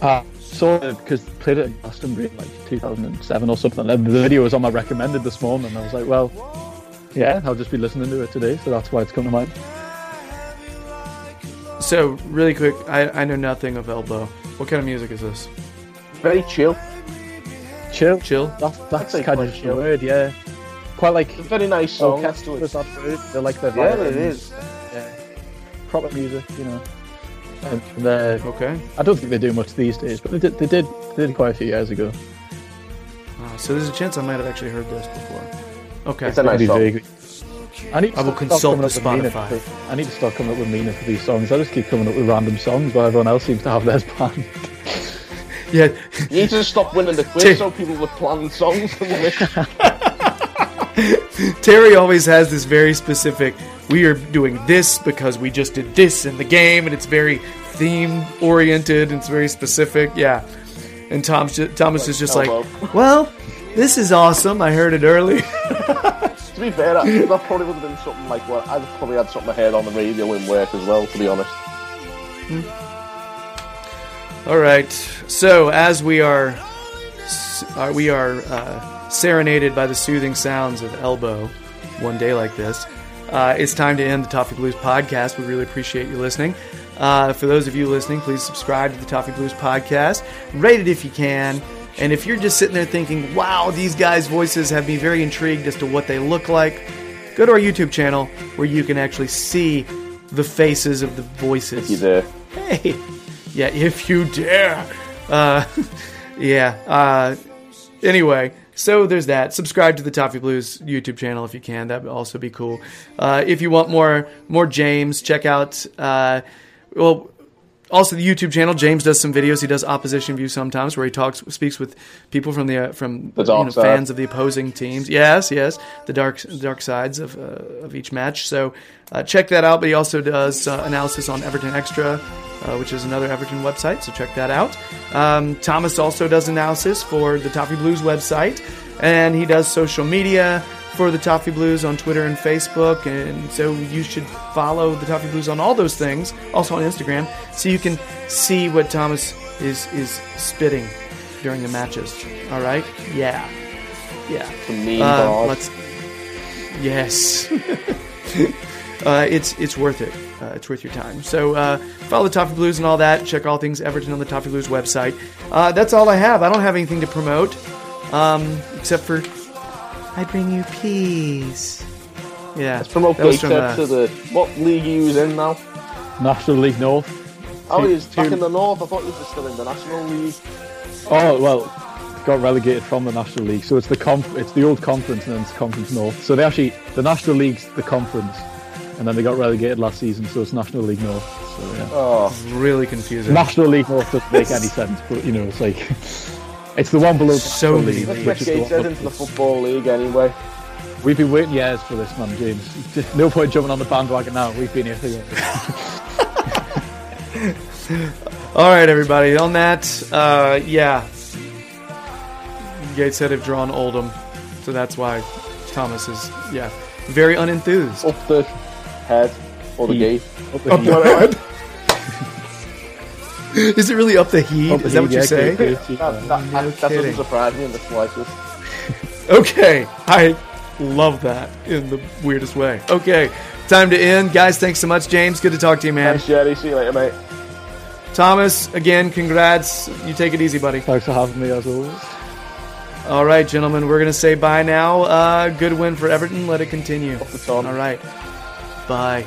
uh, saw it because played it in Glastonbury in like 2007 or something. And the video was on my recommended this morning. And I was like, well, yeah, I'll just be listening to it today. So that's why it's come to mind. So, really quick, I, I know nothing of elbow. What kind of music is this? Very chill. Chill. Chill? That's, that's say kind quite of the chill. word, yeah. Quite like It's a very nice song. orchestra is that word. They're like the Yeah, it violins. is. Yeah. Proper music, you know. And they're- Okay. I don't think they do much these days, but they did. They did. They did quite a few years ago. Uh, so there's a chance I might have actually heard this before. Okay. It's a nice Maybe song. vaguely. I need. to I will start consult coming the up with meaning Spotify. for- I need to start coming up with meaning for these songs. I just keep coming up with random songs while everyone else seems to have theirs planned. Yeah. You need to stop winning the Tim- quiz so people with planned songs can. Terry always has this very specific. We are doing this because we just did this in the game, and it's very theme oriented. and It's very specific. Yeah. And Tom's ju- Thomas is just like, well, this is awesome. I heard it early. To be fair, that, probably would have been something like what I'd have probably had something I heard on the radio in work as well. To be honest, All right. So as we are, uh, we are uh, serenaded by the soothing sounds of elbow, one day like this. uh, it's time to end the Toffee Blues podcast. We really appreciate you listening. Uh, for those of you listening, please subscribe to the Toffee Blues podcast. Rate it if you can. And if you're just sitting there thinking, wow, these guys' voices have me very intrigued as to what they look like, go to our YouTube channel where you can actually see the faces of the voices. You there? Hey, yeah, if you dare. Uh, yeah. Uh, anyway, so there's that. Subscribe to the Toffee Blues YouTube channel if you can. That would also be cool. Uh, if you want more more James, check out. Uh, well, also the YouTube channel. James does some videos. He does opposition view sometimes, where he talks, speaks with people from the uh, from The you know, fans of the opposing teams. Yes, yes, the dark dark sides of uh, of each match. So uh, check that out. But he also does uh, analysis on Everton Extra, uh, which is another Everton website. So check that out. Um, Thomas also does analysis for the Toffee Blues website, and he does social media for the Toffee Blues on Twitter and Facebook. And so you should follow the Toffee Blues on all those things, also on Instagram, so you can see what Thomas is is spitting during the matches. All right? Yeah. Yeah. The mean Uh, let's. Yes. uh, it's it's worth it. Uh, it's worth your time. So uh, follow the Toffee Blues and all that. Check all things Everton on the Toffee Blues website. Uh, that's all I have. I don't have anything to promote, um, except for I bring you peace. Yeah. Let's promote that from, Gateshead uh, to the what league he was in now? National League North. Oh, Two- he's back two- in the north. I thought he was still in the National League. Oh well, got relegated from the National League, so it's the conf- it's the old conference and then it's Conference North. So they actually the National League's the conference, and then they got relegated last season, so it's National League North. So yeah, Oh, really confusing. National League North doesn't make any sense, but you know it's like it's the one below the So National many League, let's leagues. get which is the Gateshead one into the football league anyway. We've been waiting years for this, man, James. Just no point jumping on the bandwagon now. We've been here for years. All right, everybody. On that, uh, yeah. Gateshead have drawn Oldham, so that's why Thomas is, yeah, very unenthused. Up the head or the He- gate. Up the heat. Whatever. Is it really up the heat? Up the Is that heat, what you're yeah, saying? great, great, That, yeah. that, that, that doesn't surprise me in the slightest. Okay, I love that in the weirdest way. Okay, time to end. Guys, thanks so much. James, good to talk to you, man. Thanks, Jerry. See you later, mate. Thomas, again, congrats. You take it easy, buddy. Thanks for having me as always. All right, gentlemen, we're going to say bye now. Uh, good win for Everton. Let it continue. Off the top. All right. Bye.